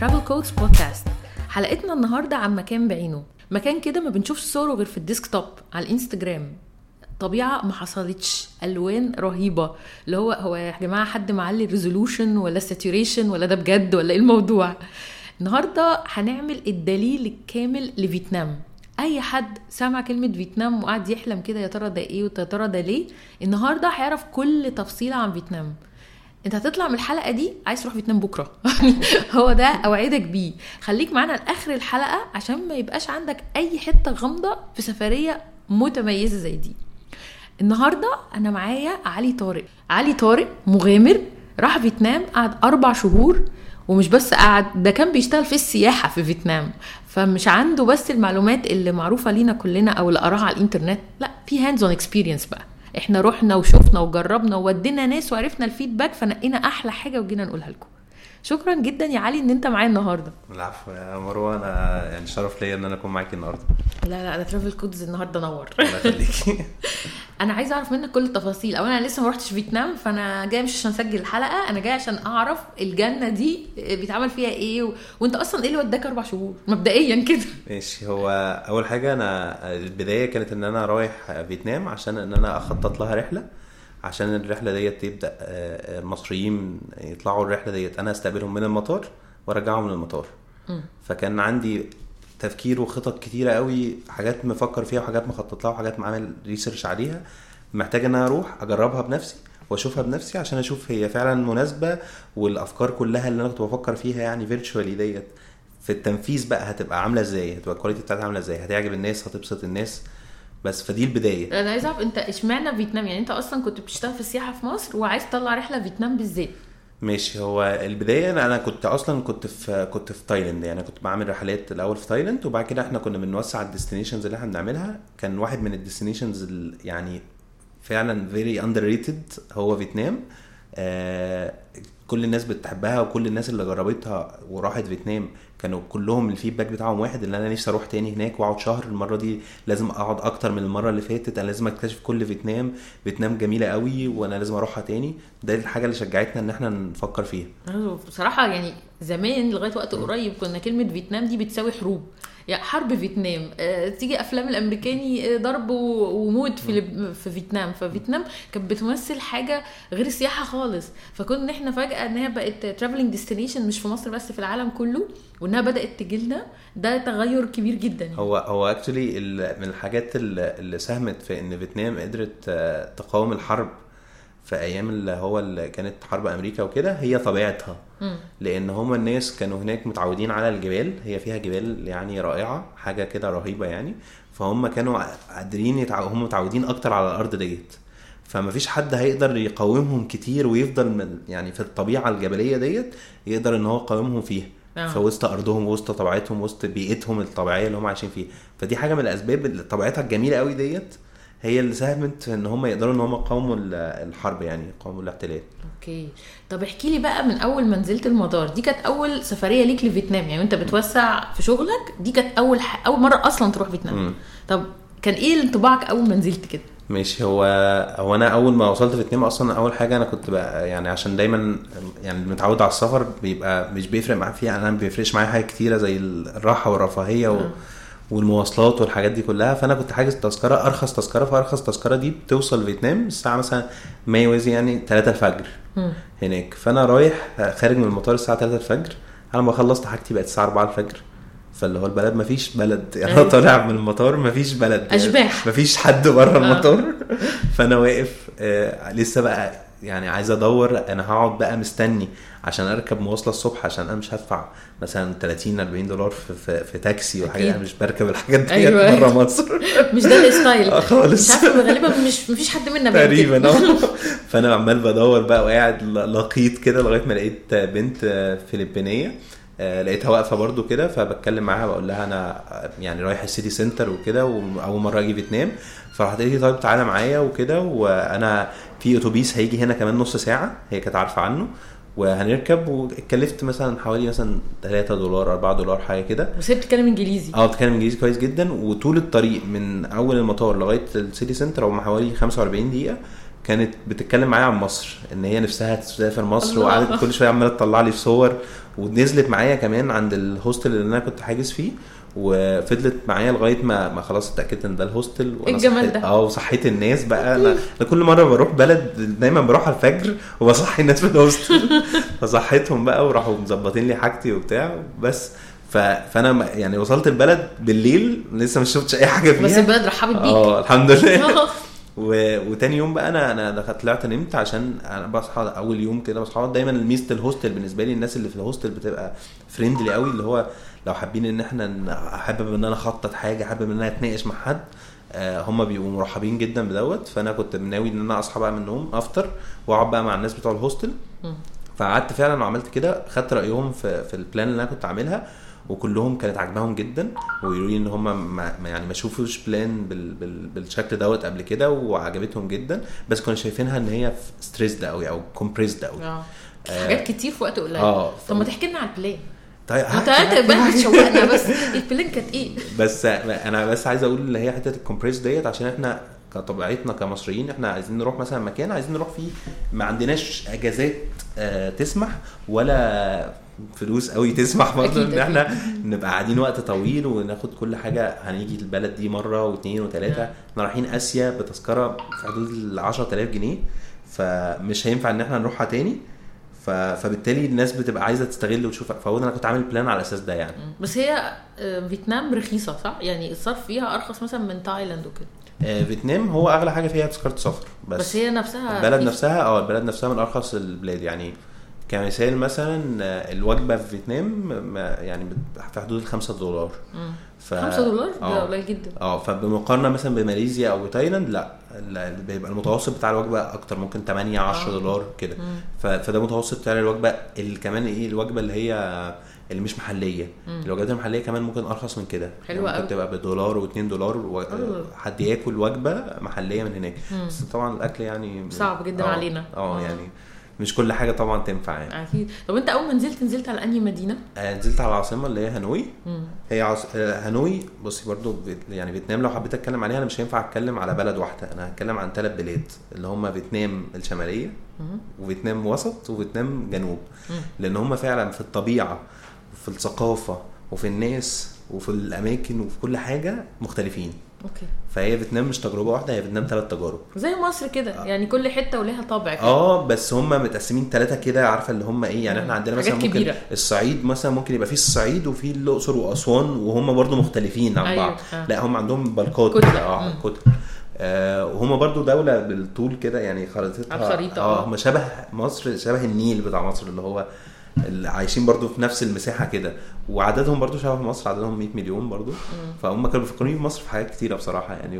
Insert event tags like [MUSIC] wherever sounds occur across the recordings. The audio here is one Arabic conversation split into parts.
Travel Codes podcast حلقتنا النهارده عن مكان بعينه. مكان كده ما بنشوفش صوره غير في ال desktop على الإنستجرام. طبيعة ما حصلتش. ألوان رهيبة. اللي هو هو يا جماعة حد معلي resolution ولا saturation ولا ده بجد ولا إيه الموضوع؟ النهارده هنعمل الدليل الكامل لفيتنام. أي حد سمع كلمة فيتنام وقعد يحلم كده يا ترى ده إيه ويا ترى ده ليه النهارده هيعرف كل تفصيلة عن فيتنام. انت هتطلع من الحلقة دي عايز تروح فيتنام بكرة. [LAUGHS] هو ده أوعدك بيه. خليك معانا لآخر الحلقة عشان ما يبقاش عندك أي حتة غامضة في سفرية متميزة زي دي. النهارده أنا معايا علي طارق. علي طارق مغامر راح فيتنام قعد أربع شهور ومش بس قعد ده كان بيشتغل في السياحة في فيتنام. فمش عنده بس المعلومات اللي معروفة لينا كلنا أو اللي قراها على الإنترنت لا في hands-on experience بقى. إحنا رحنا وشفنا وجربنا وودينا ناس وعرفنا الفيدباك فنقينا أحلى حاجة وجينا نقولها لكم. شكرا جدا يا علي إن أنت معايا النهارده. العفو يا مروه أنا يعني شرف ليا إن أنا أكون معاكي النهارده. لا لا أنا ترافل كودز النهارده نور. [LAUGHS] الله يخليكي [LAUGHS] أنا عايزة أعرف منك كل التفاصيل. اولا أنا لسه ما رحتش فيتنام فأنا جاية مش عشان أسجل الحلقة أنا جاية عشان أعرف الجنة دي بيتعمل فيها إيه و... وأنت أصلا إيه اللي وداك أربع شهور؟ مبدئيا كده. [LAUGHS] ماشي. هو أول حاجة أنا البداية كانت إن أنا رايح فيتنام عشان إن أنا أخطط لها رحلة. عشان الرحلة ديت تبدا آه، المصريين يطلعوا الرحلة ديت أنا أستقبلهم من المطار وأرجعهم من المطار فكان عندي تفكير وخطط كتيرة قوي حاجات مفكر فيها وحاجات مخطط لها وحاجات معمل research عليها. محتاج إن أنا أروح أجربها بنفسي وأشوفها بنفسي عشان أشوف هي فعلا مناسبة والأفكار كلها اللي أنا كنت بفكر فيها يعني virtually ديت. في التنفيذ بقى هتبقى عاملة إزاي؟ هتبقى ال quality بتاعتها عاملة إزاي؟ هتعجب الناس؟ هتبسط الناس؟ بس فدي البداية. أنا عايزة أعرف أنت إشمعنى فيتنام؟ يعني أنت أصلا كنت بتشتغل في السياحة في مصر وعايز تطلع رحلة فيتنام بالذات. ماشي هو البداية أنا أنا كنت أصلا كنت في كنت في تايلاند. يعني كنت بعمل رحلات الأول في تايلاند وبعد كده إحنا كنا بنوسع ال destinations اللي إحنا بنعملها. كان واحد من ال destinations يعني فعلا very underrated هو فيتنام. آه كل الناس بتحبها وكل الناس اللي جربتها وراحت فيتنام كانوا كلهم الفيدباك بتاعهم واحد اللي أنا نفسي أروح تاني هناك وأقعد شهر. المرة دي لازم أقعد أكتر من المرة اللي فاتت. أنا لازم أكتشف كل فيتنام. فيتنام جميلة قوي وأنا لازم أروحها تاني. ده الحاجة اللي شجعتنا إن إحنا نفكر فيها. بصراحة يعني زمان لغاية وقت قريب كنا كلمة فيتنام دي بتساوي حروب. حرب فيتنام. آه، تيجي أفلام الأمريكاني آه، ضرب وموت في في فيتنام. ففيتنام كانت بتمثل حاجة غير السياحه خالص. فكنا إحنا فجأة إن هي بقت traveling destination مش في مصر بس في العالم كله وإنها بدأت تجيلنا ده تغير كبير جدا. هو هو actually من الحاجات اللي اللي ساهمت في إن فيتنام قدرت آه، تقاوم الحرب في أيام اللي هو اللي كانت حرب أمريكا وكده هي طبيعتها. لأن هما الناس كانوا هناك متعودين على الجبال هي فيها جبال يعني رائعة حاجة كده رهيبة يعني. فهم كانوا قادرين يتع... هم متعودين أكتر على الأرض ديت. فما فيش حد هيقدر يقاومهم كتير ويفضل من يعني في الطبيعة الجبلية ديت يقدر إن هو يقاومهم فيها. آه. في وسط أرضهم وسط طبيعتهم وسط بيئتهم الطبيعية اللي هم عايشين فيها. فدي حاجة من الأسباب اللي طبيعتها الجميلة قوي ديت هي اللي ساهمت في إن هم يقدروا إن هم يقاوموا ال- الحرب يعني يقاوموا الاحتلال. okay. طب احكي لي بقى من أول ما نزلت المطار دي كانت أول سفرية ليك لفيتنام يعني انت بتوسع في شغلك دي كانت أول ح... أول مرة أصلا تروح فيتنام. مم. طب كان إيه انطباعك أول ما نزلت كده؟ ماشي. هو هو أنا أول ما وصلت فيتنام أصلا أول حاجة أنا كنت بقى يعني عشان دايما يعني متعود على السفر بيبقى مش بيفرق معايا فيها أنا ما بيفرقش معايا حاجات كتيرة زي الراحة والرفاهية و... والمواصلات والحاجات دي كلها فأنا كنت حاجز تذكرة أرخص تذكرة فأرخص تذكرة دي بتوصل فيتنام الساعة مثلا ما يوازي يعني 3 الفجر. هناك فأنا رايح خارج من المطار الساعة 3 الفجر أنا ما خلصت حاجتي بقت الساعة 4 الفجر فاللي هو البلد مفيش بلد يعني أنا أيوة. طالع من المطار مفيش بلد يعني أشباح. مفيش حد بره آه. المطار [LAUGHS] فأنا واقف آه لسه بقى يعني عايز ادور أنا هقعد بقى مستني عشان اركب مواصلة الصبح عشان أنا مش هدفع مثلا 30 40 دولار في, في, في تاكسي وحاجة. أنا مش بركب الحاجات دي أيوة. بره مصر [LAUGHS] مش ده ال style آه، خالص. مش عارفة غالبا مش مفيش حد منا. تقريبا آه [LAUGHS] فأنا عمال بدور بقى وقاعد ل- لقيت كده لغاية ما لقيت بنت آه، فلبينية آه، لقيتها واقفة برضو كده فبتكلم معاها بقول لها أنا آه، يعني رايح ال city center وكده واول مرة أجي فيتنام فراحت قالت لي طيب تعالى معايا وكده وأنا في أتوبيس هيجي هنا كمان نص ساعة هي كانت عارفة عنه وهنركب واتكلفت مثلا حوالي مثلا 3 دولار 4 دولار حاجة كده. بس هي بتتكلم إنجليزي. آه بتتكلم إنجليزي كويس جدا وطول الطريق من أول المطار لغاية ال city center هم حوالي 45 دقيقة. كانت بتتكلم معايا عن مصر إن هي نفسها تسافر مصر. وقعدت كل شوية عمالة تطلع لي في صور ونزلت معايا كمان عند ال hostel اللي أنا كنت حاجز فيه. وفضلت معايا لغاية ما ما خلاص اتأكدت إن ده ال hostel إيه الجمال صحيت- ده؟ آه وصحيت الناس بقى. أنا [LAUGHS] أنا كل مرة بروح بلد دايما بروح على الفجر وبصحي الناس في ال hostel [LAUGHS] فصحيتهم بقى وراحوا مظبطين لي حاجتي وبتاع بس. ف... فأنا يعني وصلت البلد بالليل لسه ما شفتش أي حاجة فيها. بس البلد رحبت بيك. آه الحمد لله. [LAUGHS] آه. و... وتاني يوم بقى أنا أنا دخلت طلعت نمت عشان أنا بصحى أول يوم كده. بصحى دايما ميزه ال hostel بالنسبة لي الناس اللي في ال hostel بتبقى friendly قوي اللي هو لو حابين إن إحنا حابب إن أنا أخطط حاجة حابب إن أنا أتناقش مع حد آه، هم بيبقوا مرحبين جدا بدوت. فأنا كنت ناوي إن أنا أصحى بقى من النوم أفطر وأقعد بقى مع الناس بتوع ال hostel. فقعدت فعلا وعملت كده. خدت رأيهم في في ال plan اللي أنا كنت عاملها وكلهم كانت عاجباهم جدا ويقولوا لي إن هم ما يعني ما شوفوش plan بال بال بالشكل دوت قبل كده وعجبتهم جدا. بس كانوا شايفينها إن هي stressed قوي أو compressed قوي آه. حاجات كتير في وقت قليل. آه. طب ما تحكي لنا على ال plan طيب أنت بقى بتشوقنا بس [LAUGHS] ال plan كانت إيه؟ بس أنا بس عايز أقول اللي هي حتة ال compress ديت عشان إحنا كطبيعتنا كمصريين إحنا عايزين نروح مثلا مكان عايزين نروح فيه ما عندناش أجازات آه، تسمح ولا فلوس قوي تسمح برضه إن إحنا نبقى قاعدين وقت طويل وناخد كل حاجة هنيجي البلد دي مرة واثنين وثلاثه إحنا رايحين آسيا بتذكرة في حدود ال 10000 جنيه فمش هينفع إن إحنا نروحها تاني. فبالتالي الناس بتبقى عايزة تستغل وتشوف. فهو أنا كنت عامل plan على الأساس ده يعني. بس هي آه، فيتنام رخيصة صح؟ يعني الصرف فيها أرخص مثلا من تايلاند وكده. آه، فيتنام هو أغلى حاجة فيها تذكره سفر. بس, بس هي نفسها البلد. نفسها آه البلد نفسها من أرخص البلاد يعني. كمثال مثلا آه، الوجبة في فيتنام يعني في حدود ال 5 دولار. ف 5 دولار ده آه قليل جدا آه فبمقارنة مثلا بماليزيا أو تايلاند لا بيبقى المتوسط بتاع الوجبة أكتر ممكن 8 10 آه. دولار كده. ف- فده متوسط سعر الوجبة اللي كمان إيه الوجبة اللي هي اللي مش محلية مم. الوجبات المحلية كمان ممكن أرخص من كده حلوة يعني ممكن. تبقى بدولار و2 دولار و... أوه. حد ياكل وجبة محلية من هناك مم. بس طبعا الأكل يعني صعب جدا آه، علينا. آه آه. يعني مش كل حاجة طبعا تنفع يعني أكيد طب أنت أول ما نزلت نزلت على أنهي مدينة؟ آه، نزلت على العاصمة اللي هي هانوي مم. هي عاص... آه، هانوي بصي برضو فيت- يعني فيتنام لو حبيت أتكلم عليها أنا مش هينفع أتكلم على بلد واحدة أنا هتكلم عن ثلاث بلاد اللي هم فيتنام الشمالية. وفيتنام وسط وفيتنام جنوب مم. لأن هم فعلا في الطبيعة وفي الثقافة وفي الناس وفي الأماكن وفي كل حاجة مختلفين okay فهي فيتنام مش تجربة واحدة هي فيتنام ثلاث تجارب زي مصر كده يعني كل حتة وليها طابع كده آه بس هم متقسمين ثلاثة كده عارفة اللي هم إيه يعني إحنا عندنا مثلا ممكن كبيرة. الصعيد مثلا ممكن يبقى فيه الصعيد وفيه الأقصر وأسوان وهم برضو مختلفين عن أيوة، بعض آه. لا هم عندهم بال cut كتلة. آه. كتل آه وهم برضو دولة بالطول كده يعني خريطتها الخريطة، آه آه. هم شبه مصر شبه النيل بتاع مصر اللي هو اللي عايشين برضو في نفس المساحة كده وعددهم برضو شبه مصر عددهم 100 مليون برضو فهم كانوا بيفكروني بمصر في حاجات كتيرة بصراحة يعني.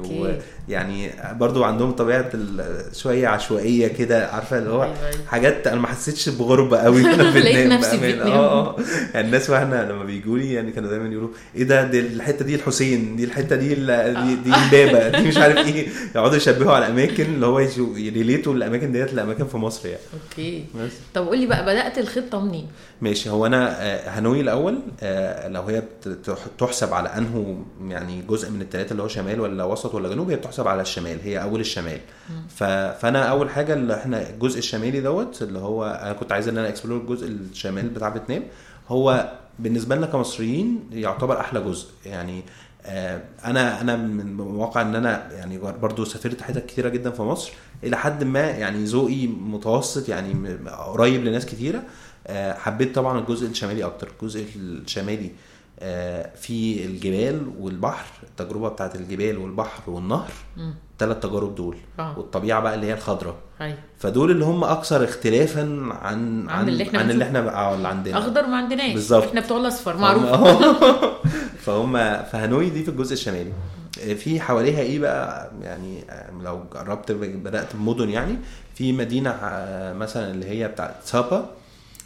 ويعني برضو عندهم طبيعة ال- شوية عشوائية كده عارفة اللي هو أيوة، أيوة. حاجات أنا ما حسيتش بغربة قوي هنا في. فيتنام. آه آه يعني الناس وإحنا لما بيجوا لي يعني كانوا دايما يقولوا إيه ده دي الحتة دي الحسين دي الحتة دي ال- دي, دي امبابه دي مش عارف إيه يقعدوا يشبهوا على اماكن اللي هو ي relate وا الأماكن ديت لأماكن في مصر يعني okay بس طب قولي بقى بدأت الخطه منين؟ ماشي. هو أنا آه، هانوي الأول آه، لو هي تحسب على انه يعني جزء من الثلاثه اللي هو شمال ولا وسط ولا جنوب هي بتحسب على الشمال هي أول الشمال. فأنا أول حاجة اللي إحنا الجزء الشمالي دوت اللي هو أنا كنت عايز إن أنا explore الجزء الشمال بتاع فيتنام هو بالنسبة لنا كمصريين يعتبر أحلى جزء. يعني آه، أنا أنا من واقع إن أنا يعني برضو سافرت حتت كتيرة جدا في مصر إلى حد ما يعني ذوقي متوسط يعني قريب لناس كتيرة. آه، حبيت طبعا الجزء الشمالي أكتر. الجزء الشمالي آه، في الجبال والبحر التجربة بتاعت الجبال والبحر والنهر. ثلاث تجارب دول. آه. والطبيعة بقى اللي هي الخضراء أيوه. فدول اللي هم أكثر اختلافا عن عن اللي إحنا عن اللي. إحنا آه اللي عندنا. أخضر ما عندناش. بالظبط. إحنا بتوع الأصفر معروف. هم- [LAUGHS] فهم فهانوي دي في الجزء الشمالي. في حواليها إيه بقى؟ يعني لو جربت بدأت بمدن يعني. في مدينة آه، مثلا اللي هي بتاعت سابا.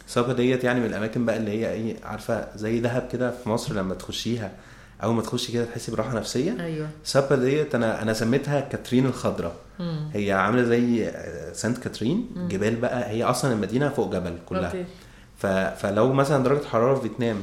سابا ديت يعني من الأماكن بقى اللي هي إيه عارفة زي دهب كده في مصر لما تخشيها. أول ما تخشي كده تحسي براحة نفسية. أيوه. سابا ديت أنا أنا سميتها كاترين الخضراء مم. هي عاملة زي آه، سانت كاترين. جبال بقى هي أصلا المدينة فوق جبل كلها. okay. ف... فلو مثلا درجة حرارة في فيتنام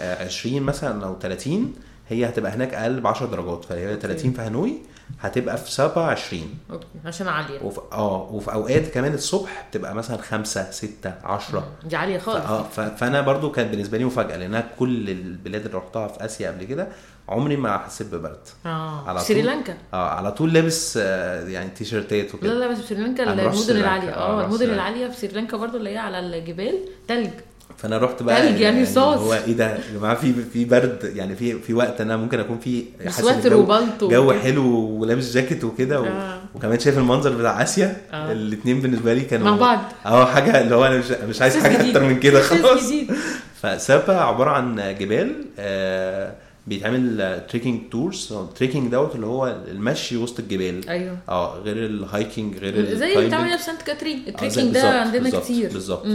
آه، 20 مثلا أو 30 هي هتبقى هناك أقل ب 10 درجات. فهي 30 في هانوي هتبقى في سابا 20 okay عشان عالية. وفي آه وفي أوقات كمان الصبح بتبقى مثلا 5 6 10 دي عالية خالص. آه ف... فأنا برضو كانت بالنسبة لي مفاجأة لأن أنا كل البلاد اللي رحتها في آسيا قبل كده عمري ما حسيت ببرد. آه على في سري طول. لانكا آه على طول لابس آه، يعني تي شيرتات لا وكده لا بس في سريلانكا المدن سريلانكا. العاليه آه، آه رحت المدن سريلانكا. العالية في سريلانكا برضو اللي هي على الجبال تلج. فأنا رحت بقى تلج يعني صوص. هو إيه ده يا جماعة في في برد يعني في في وقت أنا ممكن أكون فيه سواتر وبلطو جو. حلو ولابس جاكيت وكده و... آه. وكمان شايف المنظر بتاع آسيا آه. الاثنين بالنسبة لي كانوا مع بعض. آه حاجة اللي هو أنا مش مش عايز حاجة. أكتر من كده خلاص. [LAUGHS] فسابا عبارة عن جبال آه بيتعمل trekking tours ال trekking دوت اللي هو المشي وسط الجبال أيوه آه غير ال hiking غير زي اللي. بتعمل في سانت كاترين آه، ال trekking ده عندنا كتير بالظبط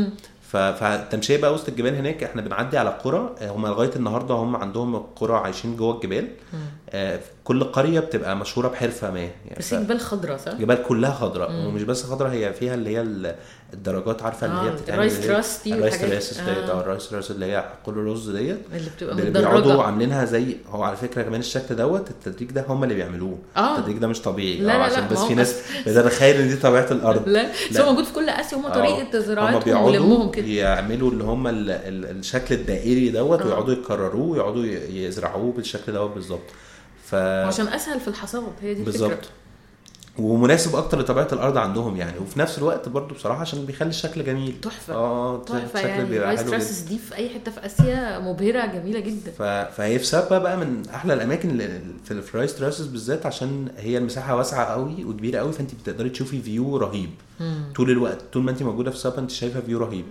فالتمشيه بقى وسط الجبال هناك إحنا بنعدي على قرى آه، هم لغاية النهارده هم عندهم قرى عايشين جوه الجبال. كل قرية بتبقى مشهورة بحرفة ما يعني بس جبال خضراء صح؟ الجبال كلها خضراء ومش بس خضراء هي فيها اللي هي ال- الدرجات عارفة اللي آه، هي بتتعمل ال rice terraces دي ال rice ديت آه. آه ال rice اللي هي كل الرز ديت اللي بتبقى اللي بيقعدوا عاملينها زي هو على فكرة كمان الشكل دوت التدريج ده هم اللي بيعملوه آه. التدريج ده مش طبيعي لا، آه، لا، عشان لا، بس في ناس [LAUGHS] بتتخيل إن دي طبيعة الأرض لا لا. هو موجود في كل آسيا هم آه. طريقة هم زراعتهم ولمهم كده يعملوا اللي هم ال- ال- الشكل الدائري دوت آه. ويقعدوا يكرروه ويقعدوا يزرعوه بالشكل دوت بالظبط ف عشان أسهل في الحصاد هي دي الفكرة. بالظبط. ومناسب أكتر لطبيعة الأرض عندهم يعني. وفي نفس الوقت برضو بصراحة عشان بيخلي الشكل جميل. تحفة. آه تحفة يعني. rice terraces دي في أي حتة في آسيا مبهرة جميلة جدا. ف... فهي في سابا بقى من أحلى الأماكن في ال rice terraces بالذات عشان هي المساحة واسعة قوي وكبيرة قوي فأنت بتقدري تشوفي view رهيب. طول الوقت طول ما انت موجودة في سابا انت شايفة view رهيب.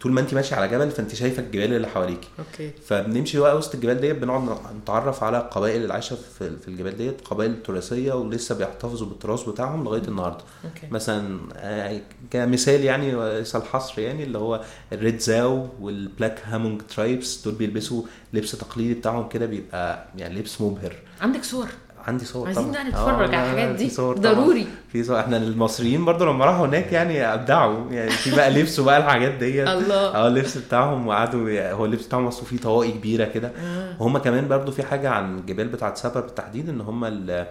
طول ما انت ماشية على جبل فانت شايفة الجبال اللي حواليكي. okay. فبنمشي بقى وسط الجبال ديت بنقعد نتعرف على القبائل اللي عايشه في في الجبال ديت قبائل تراثية ولسه بيحتفظوا بالتراث بتاعهم لغاية النهارده. okay. مثلا آه، كمثال يعني وليس الحصر يعني اللي هو ال Red Dao وال Black Hmong tribes دول بيلبسوا لبس تقليدي بتاعهم كده بيبقى يعني لبس مبهر. عندك صور؟ عندي صور عايزين طبعا بقى نتفرج آه، على الحاجات في دي. صور طبعاً. ضروري. في صور. إحنا المصريين برضو لما راحوا هناك يعني أبدعوا. يعني في بقى لبسوا بقى الحاجات ديت. الله. آه اللبس بتاعهم وقعدوا هو اللبس بتاعهم اصله فيه طواقي كبيرة كده. آه. وهم كمان برضو في حاجة عن الجبال بتاعت سابا بالتحديد إن هم ال-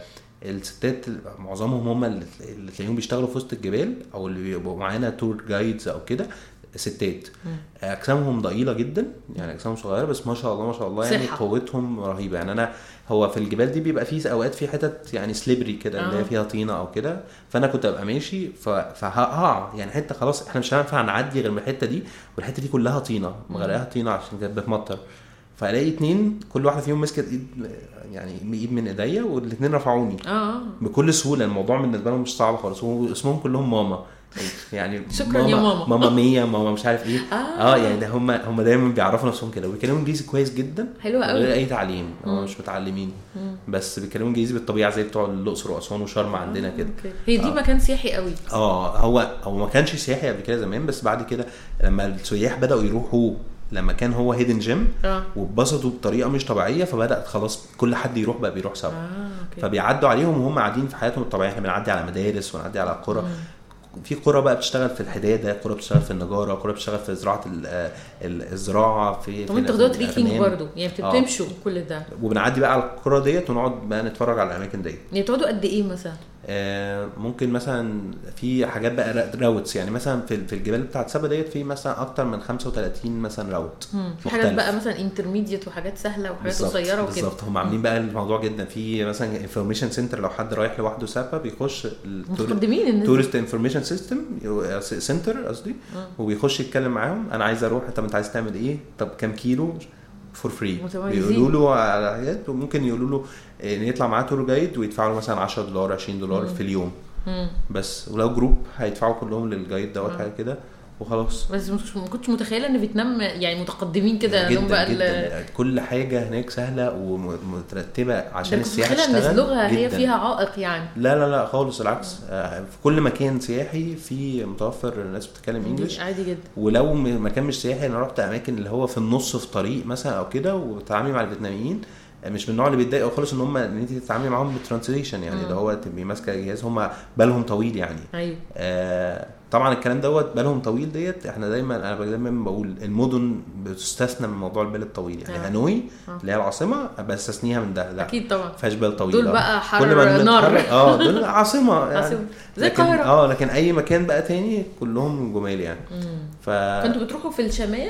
الستات معظمهم هم اللي تلاقيهم بيشتغلوا في وسط الجبال أو اللي بيبقوا معانا تور جايدز أو كده. ستات. اجسامهم ضئيلة جدا يعني اجسامهم صغيرة بس ما شاء الله ما شاء الله يعني صحة. قوتهم رهيبة. يعني أنا هو في الجبال دي بيبقى فيه أوقات في حتت يعني سليبري كده اللي آه. هي فيها طينة أو كده. فأنا كنت أبقى ماشي فهقع. يعني حتة خلاص إحنا مش هينفع نعدي غير من الحتة دي والحتة دي كلها طينة. مغرقاها طينة عشان كانت بتمطر. فألاقي اتنين كل واحدة فيهم مسكت ايد يعني ايد من إيديا والاتنين رفعوني. آه. بكل سهولة. الموضوع بالنسبة لهم مش صعب خالص. واسمهم كلهم ماما. يعني شكراً يا ماما. ماما مية ماما مش عارف إيه. آه. آه يعني ده هم هم دايما بيعرفوا نفسهم كده. وبيتكلموا إنجليزي كويس جدا. حلوة قوي. غير أي تعليم. هم مش متعلمين. بس بيتكلموا إنجليزي بالطبيعة زي بتوع الأقصر وأسوان وشرم عندنا كده. هي دي آه. مكان سياحي قوي. آه هو هو ما كانش سياحي قبل كده زمان بس بعد كده لما السياح بدأوا يروحوا لما كان هو hidden gem آه. واتبسطوا بطريقة مش طبيعية فبدأت خلاص كل حد يروح بقى بيروح سوا. آه okay. فبيعدوا عليهم وهم قاعدين في حياتهم الطبيعية. إحنا بنعدي على مدارس ونعدي على قرى. في قرى بقى بتشتغل في الحداده قرى بتشتغل في النجاره قرى بتشتغل في زراعه الزراعة في طب أنتوا خدوها في trekking. برضو؟ يعني آه. بتمشوا كل ده. وبنعدي بقى على القرى ديت ونقعد بقى نتفرج على الأماكن ديت. يعني بتقعدوا قد إيه مثلا؟ آه، ممكن مثلا في حاجات بقى routes. يعني مثلا في في الجبال بتاعت سابا ديت في مثلا أكتر من 35 مثلا راوت في حاجات بقى مثلا intermediate وحاجات سهلة وحاجات قصيرة وكده. بالظبط. هم عاملين بقى الموضوع جدا. في مثلا information center لو حد رايح لوحده سابا بيخش متقدمين. tourist information system center قصدي وبيخش يتكلم معاهم. أنا عايز أروح طب أنت عايز تعمل إيه طب كام كيلو for free. بيقولوا له على حاجات وممكن يقولوا له إن يطلع معاه tour guide ويدفعوا له مثلا 10 دولار 20 دولار في اليوم مم. بس ولو group هيدفعوا كلهم لل guide دوت. حاجة كده وخلاص. بس ما كنتش متخيلة إن فيتنام يعني متقدمين كده جدا بقى جدا. كل حاجة هناك سهلة ومترتبة عشان السياحة متخيلة إن تشتغل لغه هي. فيها عائق يعني؟ لا لا لا خالص العكس. آه، في كل مكان سياحي في متوفر ناس بتتكلم English عادي جدا. ولو مكان مش سياحي أنا رحت أماكن اللي هو في النص في طريق مثلا أو كده وتعاملي مع الفيتناميين. مش من النوع اللي بيتضايقوا خالص إن هم إن أنت تتعاملي معاهم بال translation يعني اللي هو تبقي ماسكة جهاز هم بالهم طويل يعني أيوه آه طبعا الكلام دوت بالهم طويل ديت إحنا دايما أنا دايما بقول المدن بتستثنى من موضوع البال الطويل يعني آه. هانوي آه. اللي هي العاصمة بستثنيها من ده لا أكيد طبعا فيهاش بال طويل دول آه. بقى حر كل ما نار. آه دول [LAUGHS] عاصمة يعني عاصمة. زي القاهرة. آه لكن أي مكان بقى تاني كلهم جمال يعني. ف كنتوا بتروحوا في الشمال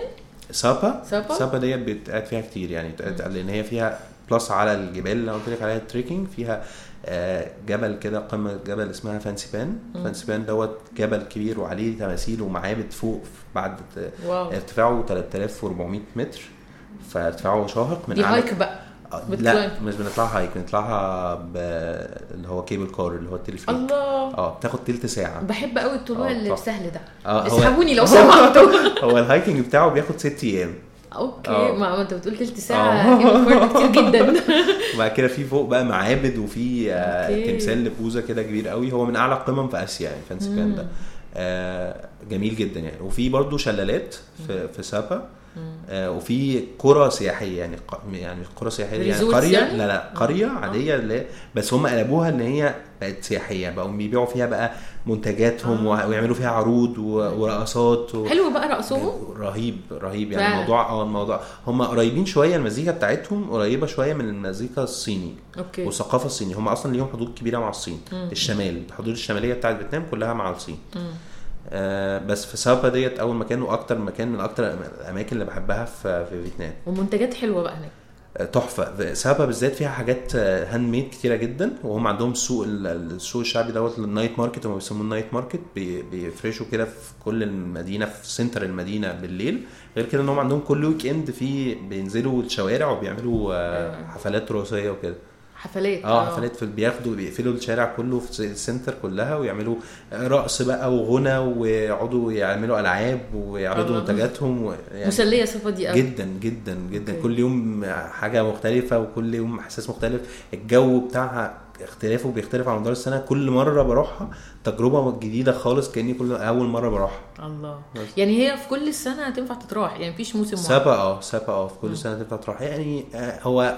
سابا سابا؟ سابا ديت بيتقعد فيها كتير يعني لأن هي فيها plus على الجبال اللي أنا قلت لك عليها ال trekking فيها آه، جبل كده قمة جبل اسمها فانسيبان فانسيبان دوت جبل كبير وعليه تماثيل ومعابد فوق بعد wow. ارتفاعه 3400 متر. فارتفاعه شاهق من دي hike بقى آه،. لا مش بنطلعها hike بنطلعها ب... اللي هو cable car اللي هو التلفريك الله. آه بتاخد تلت ساعة. بحب قوي الطلوع آه، اللي. سهل ده. اسحبوني لو [LAUGHS] سمحتوا. هو ال hiking بتاعه بياخد ست أيام. okay آه. ما أنت بتقول تلت ساعة آه. كتير جدا [LAUGHS] وبعد كده في فوق بقى معابد وفي آه. تمثال لبوذا كده كبير قوي هو من أعلى القمم في آسيا يعني فانسيبان ده آه جميل جدا يعني وفي برضو شلالات في في سابا آه وفي قرى سياحية يعني يعني قرى سياحية يعني قرية؟ يعني؟ لا لا قرية عادية اللي بس هم قلبوها إن هي بقت سياحية بقوا بيبيعوا فيها بقى منتجاتهم آه. ويعملوا فيها عروض ورقصات و... حلو بقى رقصهم؟ رهيب رهيب يعني فعلا. الموضوع آه الموضوع هم قريبين شوية المزيكا بتاعتهم قريبة شوية من المزيكا الصيني okay. والثقافة الصينيه هم أصلا ليهم حدود كبيرة مع الصين الشمال الحدود الشمالية بتاعت فيتنام كلها مع الصين. آه بس في سابا ديت أول مكان وأكتر مكان من أكتر الأماكن اللي بحبها في في فيتنام. ومنتجات حلوة بقى هناك. آه، تحفة. سابا بالذات فيها حاجات handmade كتيرة جدا وهم عندهم ال- السوق الشعبي دوت ال night market هم بيسموه ال night market بي- بيفرشوا كده في كل المدينة في center المدينة بالليل. غير كده إن هم عندهم كل weekend في بينزلوا الشوارع وبيعملوا آه، حفلات تراثيه وكده. حفلات. آه حفلات في بياخدوا بيقفلوا الشارع كله في ال center كلها ويعملوا رقص بقى وغنى ويقعدوا يعملوا ألعاب ويعرضوا. منتجاتهم. يعني مسلية صفه دي قوي جدا جدا جدا. okay. كل يوم حاجة مختلفة وكل يوم إحساس مختلف. الجو بتاعها اختلافه بيختلف على مدار السنة. كل مرة بروحها تجربة جديدة خالص كأني كل أول مرة بروحها. الله. بس. يعني هي في كل السنة هتنفع تتراح يعني مفيش موسم واحد. سابا آه سابا آه في كل سنة تنفع تروح يعني آه، هو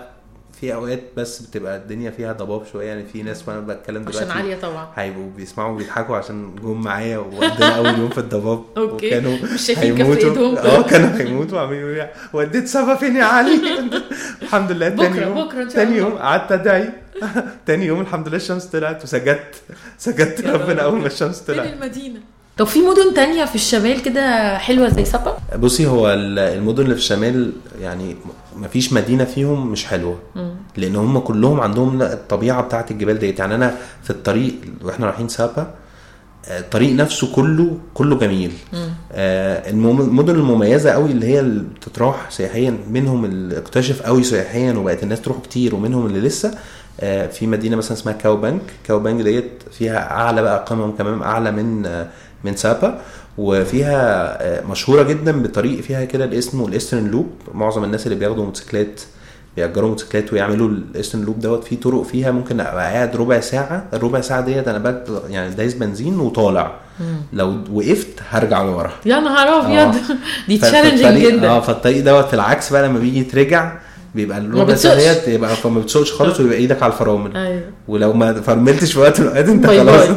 في أوقات بس بتبقى الدنيا فيها ضباب شوية يعني في ناس وأنا بتكلم دلوقتي عشان عالية طبعا. هيبقوا بيسمعوا وبيضحكوا عشان جم معايا وقضينا أول يوم في الضباب. [LAUGHS] أوكي. وكانوا مش شايفين كف هيموتوا. إيدهم. آه كانوا هيموتوا عاملين يقولوا لي وديت سبا فين يا علي؟ [LAUGHS] الحمد لله. تاني يوم شاء تاني. يوم قعدت أدعي. [LAUGHS] تاني يوم الحمد لله الشمس طلعت وسجدت. سجدت ربنا رب. أول ما الشمس فين طلعت. المدينة؟ طب في مدن تانية في الشمال كده حلوة زي سابا؟ بصي هو ال- المدن اللي في الشمال يعني مفيش مدينة فيهم مش حلوة لأن هم كلهم عندهم الطبيعة بتاعت الجبال ديت. يعني أنا في الطريق وإحنا رايحين سابا آه، الطريق نفسه كله كله جميل. آه، المدن المميزة قوي اللي هي اللي بتتراح سياحيا منهم اللي اكتشف قوي سياحيا وبقت الناس تروح كتير ومنهم اللي لسه. آه، في مدينة مثلا اسمها كاو بانج كاو بانج ديت فيها أعلى بقى قمم كمان أعلى من آه، من سابا وفيها آه، مشهورة جدا بطريق فيها كده اللي اسمه ال eastern loop معظم الناس اللي بياخدوا موتوسيكلات بيأجروا موتوسيكلات ويعملوا ال eastern loop دوت في طرق فيها ممكن أبقى قاعد ربع ساعة. الربع ساعة ديت أنا بقى يعني دايس بنزين وطالع. لو وقفت هرجع لورا. يا نهار آه. ابيض [LAUGHS] دي ف- challenging جدا. آه فالطريق دوت في العكس بقى لما بيجي يترجع بيبقى بتسوقش. ديت يبقى فما بتسوقش خالص ويبقى إيدك على الفرامل. أيوه. ولو ما فرملتش في وقت من الأوقات انت خلاص.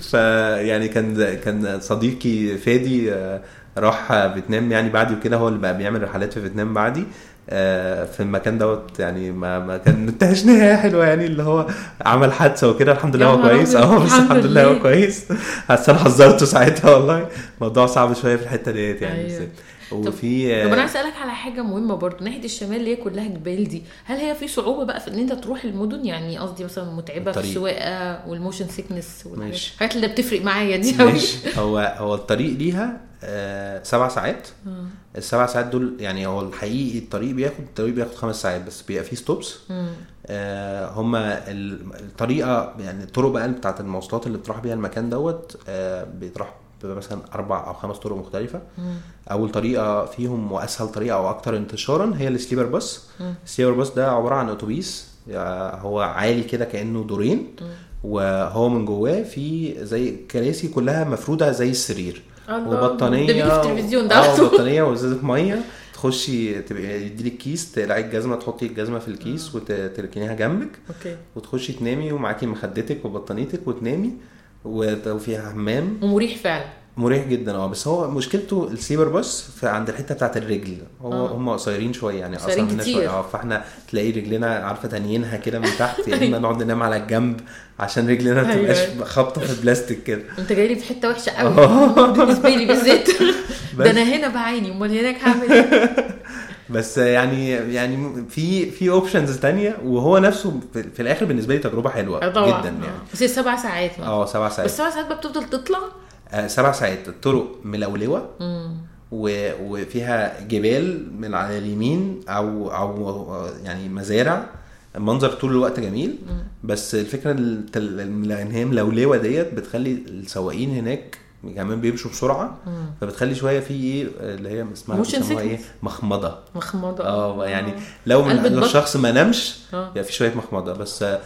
[LAUGHS] فيعني كان كان صديقي فادي آه، راح فيتنام يعني بعدي وكده هو اللي بقى بيعمل رحلات في فيتنام بعدي آه، في المكان دوت يعني ما ما كان انتهاش نهايه حلوة يعني اللي هو عمل حادثة وكده الحمد لله هو كويس. آه بس الحمد لله هو. كويس. [LAUGHS] بس أنا حذرته ساعتها والله. الموضوع صعب شوية في الحتة ديت يعني أيوة. وفي طب أنا عايز أسألك على حاجة مهمة برضه ناحية الشمال اللي هي كلها جبال دي هل هي في صعوبة بقى في إن أنت تروح المدن؟ يعني قصدي مثلا متعبة في الطريق. السواقة وال motion sickness ماشي. الحاجات اللي بتفرق معايا دي قوي ماشي. هو هو الطريق ليها آه سبع ساعات. السبع ساعات دول يعني هو الحقيقي الطريق بياخد الطريق بياخد خمس ساعات بس بيبقى فيه stops آه هما ال- الطريقة يعني الطرق بقى بتاعت المواصلات اللي بتروح بيها المكان دوت آه بيتراح بيبقى مثلا أربع أو خمس طرق مختلفة. أول طريقة فيهم وأسهل طريقة أو أكتر انتشارا هي ال sleeper bus. ال sleeper bus ده عبارة عن أتوبيس هو عالي كده كأنه دورين وهو من جواه في زي كراسي كلها مفرودة زي السرير. الله، وبطانية ده في التلفزيون ده آه على طول. بطانيه وإزازة مية. [LAUGHS] تخشي تبقى يديلك كيس تقلعي الجزمة تحطي الجزمة في الكيس وتركنيها جنبك. أوكي. وتخشي تنامي ومعاكي مخدتك وبطانيتك وتنامي. وت- وفيها حمام. ومريح فعلا. مريح جدا. آه بس هو مشكلته ال sleeper bus في عند الحتة بتاعت الرجل. هو آه. هم قصيرين شوية يعني قصيرين. شوية. آه فاحنا تلاقي رجلنا عارفة تانيينها كده من تحت يا إما [LAUGHS] نقعد ننام على الجنب عشان رجلنا ما أيوة. تبقاش خابطه في البلاستيك كده. أنت جاي لي في حتة وحشة قوي. بالنسبة لي بالذات. [LAUGHS] ده أنا هنا بعاني. أمال هناك هعمل إيه؟ [LAUGHS] بس يعني يعني في في options تانية وهو نفسه في, الآخر بالنسبة لي تجربة حلوة آه طبعا. جدا يعني. بس هي سبع ساعات آه سبع ساعات. بس سبع ساعات بقى بتفضل تطلع؟ آه سبع ساعات. الطرق ملولوة. و... وفيها جبال من على اليمين أو أو يعني مزارع. المنظر طول الوقت جميل. بس الفكرة إن هي ملولوة ديت بتخلي السواقين هناك كمان بيمشوا بسرعة فبتخلي شوية في إيه اللي هي اسمها إيه. مخمضة. مخمضة. آه يعني لو قلب لو. الشخص ما نامش آه. يبقى في شوية مخمضة. بس آه،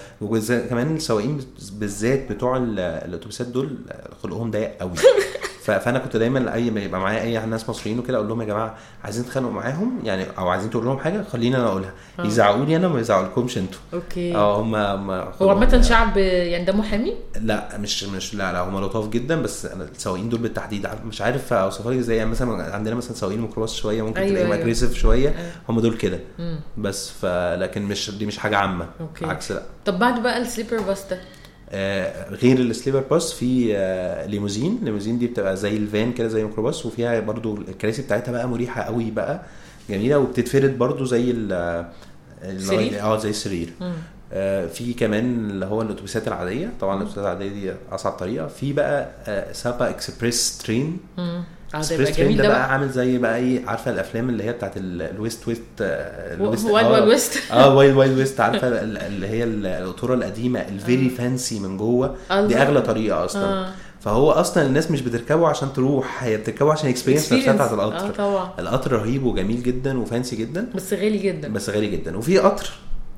كمان السواقين بالذات بتوع ال- الأتوبيسات دول آه، خلقهم ضيق قوي. [LAUGHS] فانا كنت دايما اي ما يبقى معايا اي ناس مصريين وكده أقول لهم يا جماعة عايزين تتخانقوا معاهم؟ يعني أو عايزين تقول لهم حاجة خليني أنا اقولها. يزعقوا لي أنا وما يزعقولكمش أنتوا. okay. آه هم هو عامة شعب يعني ده محامي لا مش مش لا لا هم لطاف جدا بس السواقين دول بالتحديد مش عارف اوصفها لك إزاي. يعني مثلا عندنا مثلا سواقين ميكروباص شوية ممكن أيوة، تلاقيهم أيوة. aggressive شوية أيوة. هم دول كده. بس ف لكن مش دي مش حاجة عامة. okay. عكس لا. طب بعد بقى ال sleeper bus ده غير ال sleeper bus في آه ليموزين ليموزين دي بتبقى زي الفان كده زي ميكروباص وفيها برضو الكراسي بتاعتها بقى مريحة قوي بقى جميلة وبتتفرد برضو زي ال؟ آه زي السرير. آه في كمان اللي هو الاتوبيسات العادية طبعا الاتوبيسات العادية دي أصعب طريقة في بقى آه سابا express train. آه ده يبقى جميل. ده بقى بقى عامل زي بقى إيه عارفة الأفلام اللي هي بتاعت ال- ال west west آه، ال west wild آه، wild west آه wild wild west عارفة ال- اللي هي ال- القطورة القديمة ال very fancy من جوه. دي الله. أغلى طريقة أصلا. آه. فهو أصلا الناس مش بتركبه عشان تروح هي بتركبه عشان experience نفسها بتاعت experience. آه القطر طبعا. القطر رهيب وجميل جدا و fancy جدا. بس غالي جدا. بس غالي جدا. وفي قطر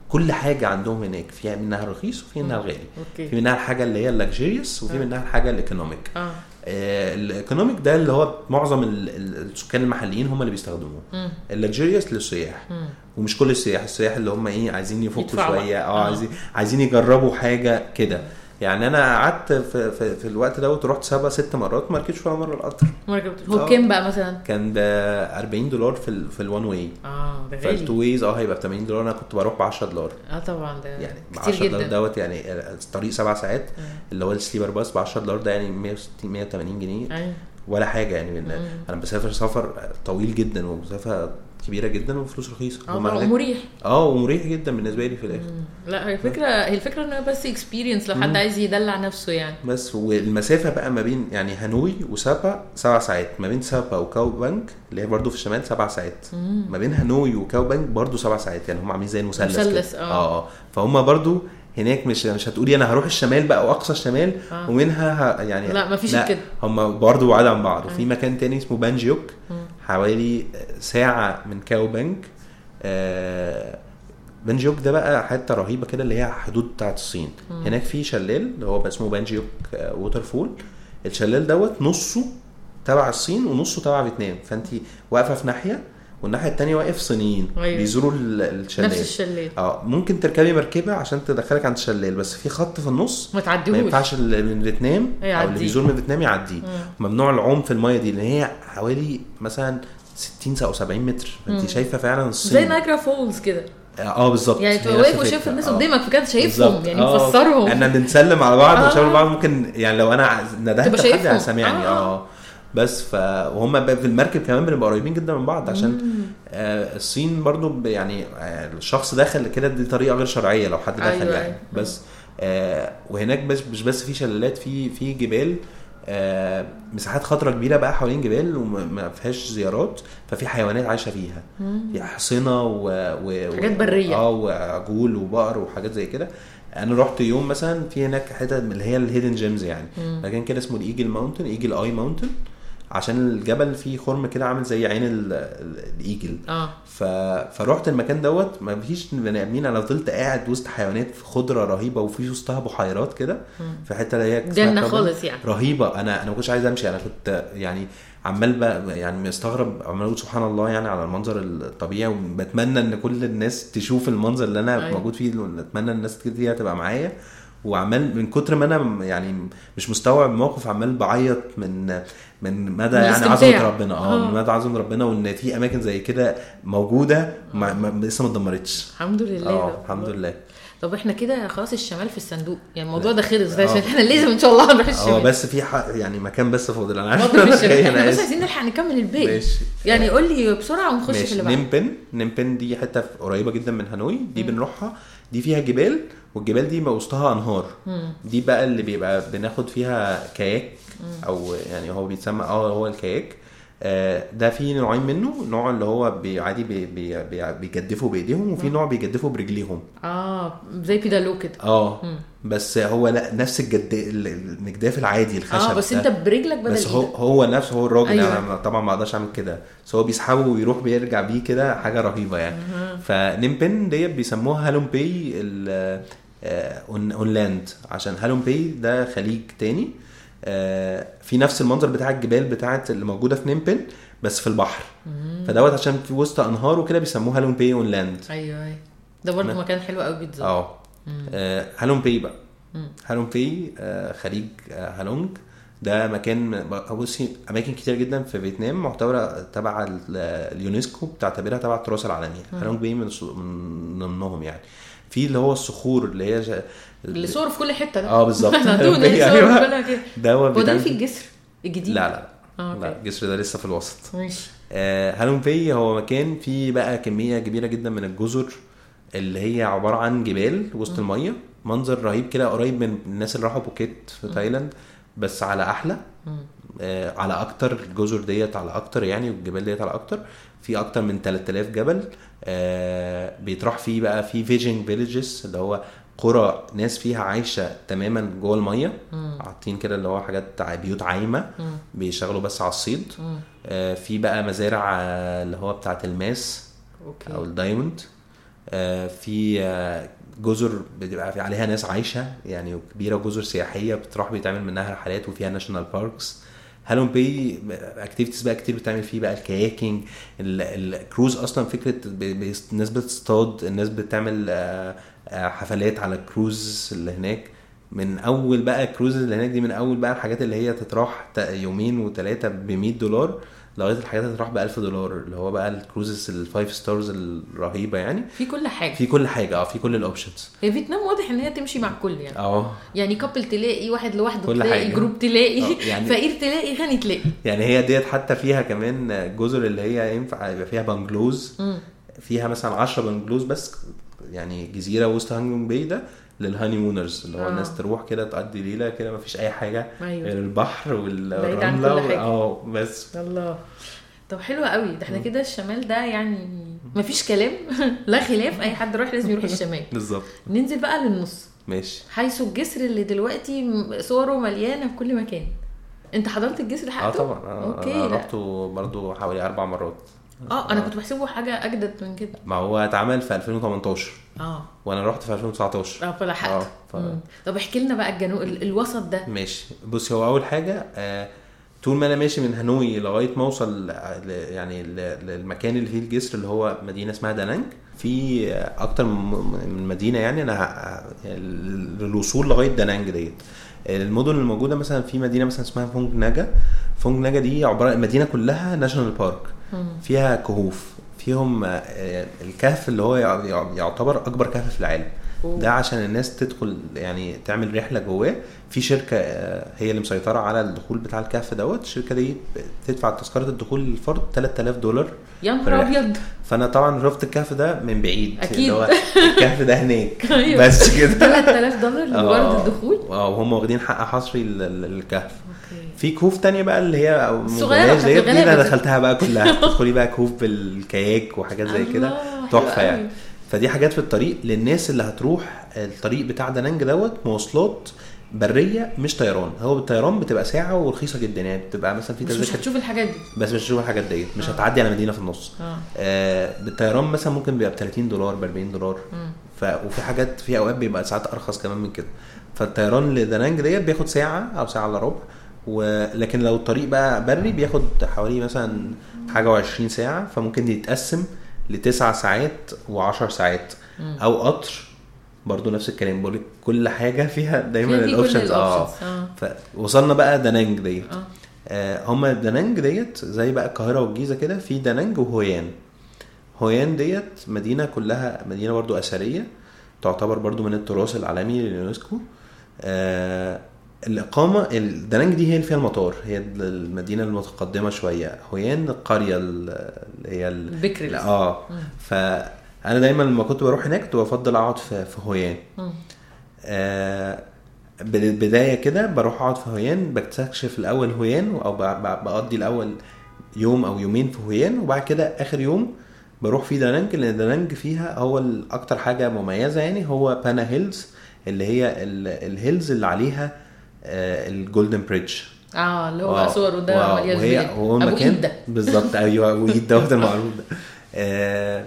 كل حاجة عندهم هناك فيها منها الرخيص وفي منها الغالي في منها الحاجة اللي هي ال luxurious وفي منها الحاجة ال economic آه، ال economic ده اللي هو معظم ال- ال- السكان المحليين هم اللي بيستخدموه. ال luxurious للسياح. ومش كل السياح السياح اللي هم إيه عايزين يفكوا شوية بقى. آه آه. عايزين عايزين يجربوا حاجة كده يعني أنا قعدت في, في, في الوقت دوت ورحت سبع ست مرات ما ركبتش ولا مرة القطر. ما ركبتش. هو آه. كام بقى مثلا؟ كان ب 40 دولار في ال في ال one way آه ده فالتو غالي. ويز آه هيبقى ب 80 دولار. أنا كنت بروح ب 10 دولار. آه طبعا ده يعني ب كتير 10 دولار دوت يعني الطريق سبع ساعات. اللي هو ال sleeper bus ب 10 دولار ده يعني 160 180 جنيه. أيوه. ولا حاجة يعني. أنا بسافر سفر طويل جدا ومسافه كبيرة جدا وفلوس رخيصة. آه هما طبعا هناك- مريح آه ومريح جدا بالنسبة لي في الآخر. لا هي الفكرة هي الفكرة انها بس experience لو حد عايز يدلع نفسه يعني. بس والمسافة بقى ما بين يعني هانوي وسابا سبع ساعات. ما بين سابا وكاو بانك اللي هي برضو في الشمال سبع ساعات. ما بين هانوي وكاو بانك برضو سبع ساعات. يعني هم عاملين زي المثلث مثلث، كده. آه. آه. فهم برضو هناك مش مش هتقولي أنا هروح الشمال بقى واقصى الشمال آه. ومنها. يعني لا، مفيش كده. هم برضو بعاد عن بعض. وفي مكان تاني اسمه بانجيوك. حوالي ساعة من كاو بانك آه بانجيوك ده بقى حتة رهيبة كده اللي هي حدود بتاعت الصين. هناك في شلال اللي هو اسمه بانجيوك آه waterfall الشلال دوت نصه تبع الصين ونصه تبع فيتنام. فانت واقفة في ناحية والناحية التانية واقف صينيين أيوة. بيزوروا ال- الشلال نفس الشلال آه ممكن تركبي مركبة عشان تدخلك عند الشلال بس في خط في النص ما ما تعديهوش ينفعش اللي من فيتنام أو اللي. بيزور من فيتنام يعديه ممنوع العوم في المايه دي لأن هي حوالي مثلا 60 أو 70 متر فانت شايفة فعلا الصين زي نايجرا فولز كده آه بالظبط يعني تبقى واقف وشايف. الناس آه. قدامك فكده شايفهم. يعني آه. مفسرهم إحنا بنسلم على بعض آه. ونشاور بعض ممكن يعني لو أنا ندهت حد شايفهم. هيسمعني آه. بس ف وهم بقى في المركب كمان بنبقى قريبين جدا من بعض عشان آه الصين برضو يعني آه الشخص دخل كده دي طريقة غير شرعية لو حد دخل أيوة، يعني. أيوة. بس آه وهناك بس مش بس في شلالات في في جبال آه مساحات خضراء كبيرة بقى حوالين جبال وما فيهاش زيارات ففي حيوانات عايشة فيها. في حصنه و, و... حاجات برية. آه وعجول وبقر وحاجات زي كده. أنا رحت يوم مثلا في هناك من اللي هي ال hidden gems يعني. مكان كده اسمه ال eagle mountain eagle eye mountain عشان الجبل فيه خرم كده عامل زي عين ال- ال- ال eagle. آه. ف... فرحت المكان دوت ما فيش بني آدمين. أنا فضلت قاعد وسط حيوانات في خضرة رهيبة وفي وسطها بحيرات كده في حتة اللي هي كابل. خالص يعني. رهيبة. أنا أنا ما كنتش عايز أمشي. أنا كنت يعني عمال بقى يعني مستغرب عمال أقول سبحان الله يعني على المنظر الطبيعي وبتمنى إن كل الناس تشوف المنظر اللي أنا أيوة. موجود فيه. اتمنى الناس كتير تبقى معايا. وعمال من كتر ما أنا يعني مش مستوعب الموقف عمال بعيط من من مدى يعني. عظمة ربنا. آه آه. من مدى عظمة ربنا وإن في أماكن زي كده موجودة ما ما لسه ما اتدمرتش. الحمد لله آه الحمد لله. طب إحنا كده خلاص الشمال في الصندوق. يعني الموضوع ده خلص ده عشان إحنا لازم إن شاء الله نروح الشمال. بس في حق يعني مكان بس فاضل. أنا عارف [LAUGHS] إحنا بس. عايزين نلحق نكمل الباقي ماشي. يعني قول لي بسرعة ونخش في اللي بعده. نينبن نينبن دي حتة قريبة جدا من هانوي. دي بنروحها. دي فيها جبال والجبال دي وسطها أنهار. دي بقى اللي بيبقى بناخد فيها kayak أو يعني هو بيتسمى آه هو ال kayak. ده في نوعين منه. نوع اللي هو بي- عادي بي بي بي بيجدفوا بإيديهم وفي نوع بيجدفوا برجليهم. آه زي pedalo كده آه بس هو لا نفس الجد المجداف العادي الخشب. آه بس. أنت برجلك بدل بس هو هو نفسه هو الراجل. أيوة. أنا طبعا ما أقدرش أعمل كده. بس هو بيسحبه ويروح بيرجع بيه كده حاجة رهيبة يعني. فنينبن ديت بيسموها هالونج باي ال- آه، on land عشان هالونج باي ده خليج تاني. آه، في نفس المنظر بتاع الجبال بتاعت اللي موجودة في نينبن بس في البحر. فدوت عشان في وسط أنهار وكده بيسموه هالونج باي on land أيوه أيوه. ده برضه مكان حلو قوي بيتزار آه. آه، هالونج باي بقى. هالونج باي آه، خليج آه، هالونج. ده مكان بصي أماكن كتير جدا في فيتنام معتبرة تبع ال- اليونسكو بتعتبرها تبع التراث العالمي. هالونج باي من ضمنهم يعني. في اللي هو الصخور اللي هي اللي صور في كل حتة ده. آه بالظبط. [LAUGHS] [LAUGHS] في كده ده هو ده في الجسر الجديد؟ لا لا آه لا الجسر ده لسه في الوسط. ماشي. آه، هالونج باي هو مكان فيه بقى كمية كبيرة جدا من الجزر اللي هي عبارة عن جبال وسط المية. منظر رهيب كده قريب من الناس اللي راحوا بوكيت في تايلاند بس على أحلى. آه، على أكتر الجزر ديت على أكتر يعني والجبال ديت على أكتر. في أكتر من 3000 جبل. آه، بيتراح فيه بقى في fishing villages اللي هو قرى ناس فيها عايشة تماما جوه المية حاطين كده اللي هو حاجات بيوت عايمة بيشتغلوا بس على الصيد. آه، في بقى مزارع آه، اللي هو بتاعت الماس أوكي. أو ال diamond. آه، في آه، جزر بتبقى في عليها ناس عايشة يعني كبيرة جزر سياحية بتروح بيتعمل منها رحلات وفيها national parks هالونج باي activities بقى كتير بتعمل فيه بقى ال kayaking ال- الكروز أصلا فكرة الناس بتصطاد الناس بتعمل آه، حفلات على الكروز اللي هناك. من أول بقى الكروز اللي هناك دي من أول بقى الحاجات اللي هي تتراح يومين وثلاثه ب 100 دولار لغاية الحاجات اللي تروح ب 1000 دولار اللي هو بقى ال cruises ال five stars الرهيبة يعني. في كل حاجة. في كل حاجة آه في كل ال options هي فيتنام واضح إن هي تمشي مع الكل يعني. آه. يعني couple تلاقي واحد لوحده كل تلاقي حاجة. group تلاقي آه، يعني- [LAUGHS] فقير تلاقي غني تلاقي. يعني هي ديت حتى فيها كمان جزر اللي هي ينفع يبقى فيها bungalows. فيها مثلا 10 bungalows بس يعني جزيرة وسط هالونج باي ده لل honeymooners اللي هو آه. الناس تروح كده تقضي ليلة كده مفيش أي حاجة أيوة. غير البحر والرملة. آه بس. الله. طب حلو قوي. ده إحنا كده الشمال ده يعني مفيش كلام [LAUGHS] لا خلاف أي حد يروح لازم يروح الشمال. [LAUGHS] بالظبط. ننزل بقى للنص. ماشي. حيث الجسر اللي دلوقتي صوره مليانة في كل مكان. أنت حضرت الجسر آه لحقته طبعا. أنا, okay. رحته برضو حوالي أربع مرات. آه أنا كنت بحسبه حاجة أجدد من كده. ما هو اتعمل في 2018 آه. وأنا رحت في 2019 آه فلحقت. آه ف... طب احكي لنا بقى الجنوب ال- الوسط ده. ماشي. بص هو أول حاجة آه طول ما أنا ماشي من هانوي لغاية ما أوصل ل- يعني للمكان اللي فيه الجسر اللي هو مدينة اسمها دانانج. في آه، أكتر من مدينة يعني أنا للوصول لغاية دانانج ديت. المدن الموجودة مثلا في مدينة مثلا اسمها فونج ناجا. فونج ناجا دي عبارة المدينة كلها national park. فيها كهوف. فيهم آه، الكهف اللي هو يع- يع- يعتبر أكبر كهف في العالم. ده عشان الناس تدخل يعني تعمل رحلة جواه. في شركة آه، هي اللي مسيطرة على الدخول بتاع الكهف دوت. الشركة دي بتدفع تذكرة الدخول للفرد 3000 دولار يا نهار. أبيض. فأنا طبعا شفت الكهف ده من بعيد. أكيد. اللي هو [LAUGHS] الكهف ده هناك. [LAUGHS] أيوة. بس كده. [LAUGHS] 3000 دولار لمجرد آه. الدخول؟ آه وهم واخدين حق حصري لل- للكهف في كهوف تانية بقى اللي هي ديت دي أنا. دخلتها بقى كلها. تدخلي بقى كهوف بالكاياك وحاجات زي كده. تحفة يعني. فدي حاجات في الطريق للناس اللي هتروح الطريق بتاع دنانج دوت مواصلات برية مش طيران. هو بالطيران بتبقى ساعة ورخيصة جدا يعني بتبقى مثلا في بس مش تذاكر هتشوف الحاجات دي. بس مش هتشوف الحاجات ديت. مش آه. هتعدي على مدينة في النص. آه. آه بالطيران مثلا ممكن بيبقى ب 30 دولار ب 40 دولار. ف... وفي حاجات في أوقات بيبقى ساعات أرخص كمان من كده. فالطيران لدنانج ديت بياخد ساعة أو ساعة إلا ربع. ولكن لو الطريق بقى بري بياخد حوالي مثلا حاجة و20 ساعة فممكن يتقسم لتسع ساعات و10 ساعات. مم. أو قطر برضو نفس الكلام. بقول كل حاجة فيها دايما ال options آه. آه. فوصلنا بقى دنانج ديت. آه. آه، هما دنانج ديت زي بقى القاهرة والجيزة كده في دنانج وهويان. هويان ديت مدينة كلها مدينة برضو أثرية تعتبر برضو من التراث العالمي لليونسكو. آه الإقامة الدنانج دي هي اللي فيها المطار هي المدينة المتقدمة شوية هويان القرية ال- اللي هي لسه. آه مم. فأنا دايما لما كنت بروح هناك كنت بفضل أقعد في في هويان. آه، بالبداية كده بروح أقعد في هويان بكتشف الأول هويان أو بقضي الأول يوم أو يومين في هويان وبعد كده آخر يوم بروح فيه دانانج لأن دانانج فيها هو أكتر حاجة مميزة يعني هو بانا هيلز اللي هي ال- ال hills اللي عليها الجولدن بريدج. آه اللي هو آه، صور قدام عمليات وهي. هو المكان ده [LAUGHS] بالظبط. أيوه وايد دوت المعروف ده. [LAUGHS] آه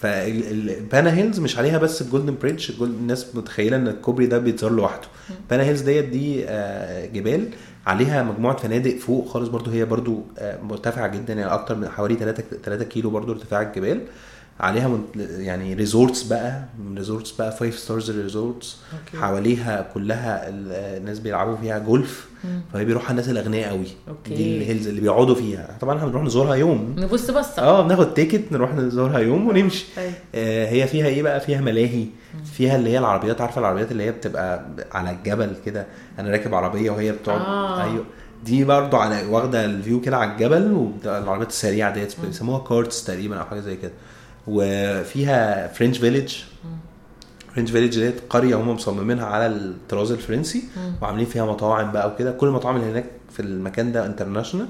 فالبانا هيلز مش عليها بس ال Golden Bridge. الناس متخيلة إن الكوبري ده بيتزار لوحده. بانا هيلز ديت دي آه جبال. عليها مجموعة فنادق فوق خالص. برضو هي برضو آه مرتفعة جدا. يعني أكتر من حوالي 3 3 كيلو برضو ارتفاع الجبال. عليها من يعني resorts بقى resorts بقى 5 stars resorts حواليها كلها ال- الناس بيلعبوا فيها جولف. فهي بيروحها الناس الأغنياء قوي. okay. دي ال hills اللي بيقعدوا فيها. طبعا إحنا بنروح نزورها يوم. نبص بصة. آه بناخد ticket نروح نزورها يوم ونمشي. أيوة. آه هي فيها إيه بقى؟ فيها ملاهي. فيها اللي هي العربيات عارفة العربيات اللي هي بتبقى على الجبل كده؟ أنا راكب عربية وهي بتقعد. آه. أيوه. دي برضو على واخدة ال view كده على الجبل والعربيات السريعة ديت بيسموها karts تقريبا أو حاجة زي كده. وفيها French village French village ديت قرية هم مصممينها على الطراز الفرنسي وعاملين فيها مطاعم بقى وكده. كل المطاعم اللي هناك في المكان ده international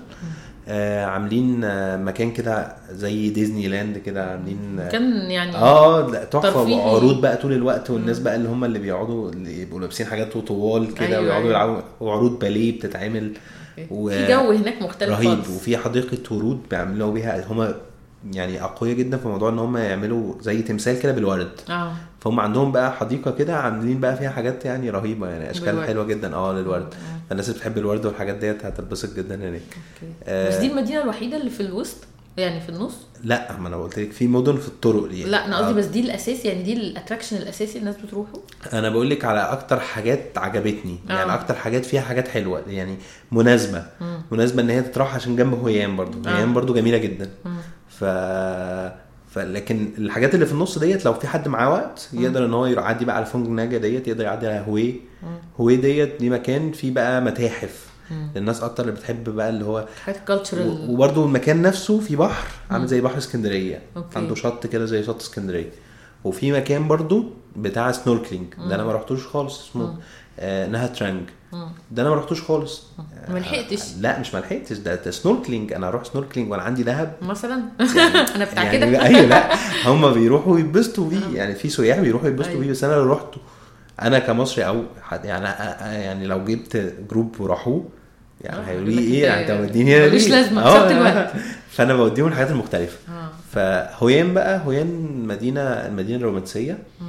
آه عاملين آه مكان كده زي ديزني لاند كده. عاملين آه كان يعني آه لا تحفة. وعروض بقى طول الوقت والناس بقى اللي هم اللي بيقعدوا اللي يبقوا لابسين حاجات طوال كده أيوة، ويقعدوا أيوة. يلعبوا. وعروض باليه بتتعمل. و- في جو هناك مختلف رهيب. خالص. وفي حديقة ورود بيعملوا بيها. هم يعني أقوياء جدا في موضوع إن هم يعملوا زي تمثال كده بالورد آه فهم عندهم بقى حديقة كده عاملين بقى فيها حاجات يعني رهيبة يعني أشكال بالورد. حلوة جدا آه للورد آه. فالناس اللي بتحب الورد والحاجات ديت هتتبسط جدا هناك okay آه. بس دي المدينة الوحيدة اللي في الوسط يعني في النص لا ما أنا قلت لك في مدن في الطرق دي لا أنا قصدي آه. بس دي الاساسي يعني دي ال attraction الأساسي الناس بتروحه أنا بقول لك على أكتر حاجات عجبتني آه. يعني أكتر حاجات فيها حاجات حلوة يعني مناسبة مم. مناسبة إن هي تتراح عشان جنب هويان برضو آه. هويان برضو جميلة جدا مم. ف فلكن الحاجات اللي في النص ديت لو في حد معاه وقت يقدر إن هو يعدي بقى على فونج ناجا ديت يقدر يعدي على هوي. هوي ديت دي مكان فيه بقى متاحف. للناس أكتر اللي بتحب بقى اللي هو حاجات و- cultural وبرضو المكان نفسه في بحر عامل زي بحر اسكندرية. okay. عنده شط كده زي شط اسكندرية. وفي مكان برضو بتاع snorkeling ده أنا ما رحتوش خالص اسمه آه نها ترانج ده أنا ما رحتوش خالص. ما لحقتش. لا مش ما لحقتش. ده, ده snorkeling أنا أروح snorkeling وأنا عندي دهب مثلا؟ [LAUGHS] أنا بتاع يعني كده أيوه لا. هم بيروحوا يتبسطوا بيه. يعني في سياح بيروحوا يتبسطوا أيوة. بيه بس أنا لو رحت أنا كمصري أو حد يعني أ- يعني لو جبت group وراحوه يعني آه، هيقولوا يقول لي إيه؟ يعني أنت موديني هنا ليه؟ لازمة، آه، خسرت الوقت. [LAUGHS] فأنا بوديهم الحاجات المختلفة. فهويان بقى هويان مدينة المدينة الرومانسية. آه،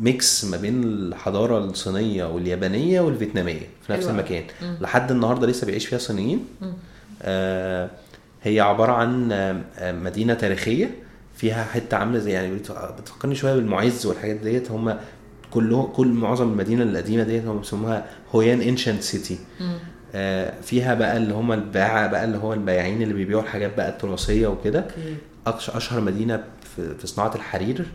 mix ما بين الحضارة الصينية واليابانية والفيتنامية في نفس أوي. المكان مم. لحد النهارده لسه بيعيش فيها صينيين. آه، هي عبارة عن آه، آه، مدينة تاريخية فيها حتة عاملة زي يعني بتف- بتفكرني شوية بالمعز والحاجات ديت هم كله كل معظم المدينة القديمة ديت هم بيسموها هويان انشنت سيتي. فيها بقى اللي هم الباعة بقى اللي هو البياعين اللي بيبيعوا الحاجات بقى التراثية وكده أشهر مدينة في صناعة الحرير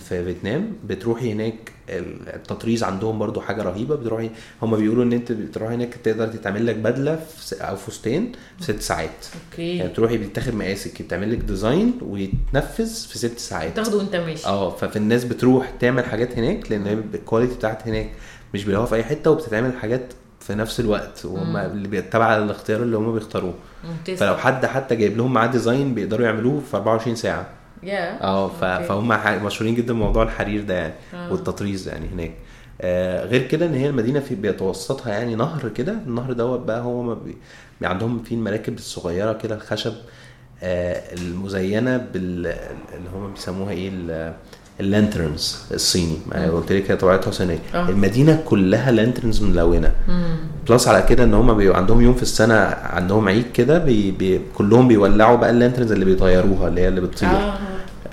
في فيتنام بتروحي هناك التطريز عندهم برضو حاجة رهيبة بتروحي هم بيقولوا إن أنت بتروحي هناك تقدر تتعمل لك بدلة في أو فستان في ست ساعات. يعني okay تروحي بتاخد مقاسك يتعمل لك design ويتنفذ في ست ساعات. تاخده وأنت ماشي. آه ففي الناس بتروح تعمل حاجات هناك لأن ال quality بتاعت هناك مش بيلاقوها في أي حتة وبتتعمل حاجات في نفس الوقت وهم اللي تبع الاختيار اللي هم بيختاروه. ممتاز فلو حد حتى جايب لهم معاه design بيقدروا يعملوه في 24 ساعة. آه. فهم مشهورين جدا بموضوع الحرير ده يعني آه. والتطريز يعني هناك. آه غير كده إن هي المدينة في بيتوسطها يعني نهر كده. النهر دوت بقى هو ما بي بي- عندهم فيه المراكب الصغيرة كده الخشب آه المزينة بال اللي هم بيسموها إيه ال- ال lanterns الصيني. ما قلت لك هي طبيعتها صينية. آه. المدينة كلها lanterns ملونة. plus على كده إن هم بيبقى عندهم يوم في السنة عندهم عيد كده بي بي كلهم بيولعوا بقى ال lanterns اللي بيطيروها اللي هي اللي بتطير. آه.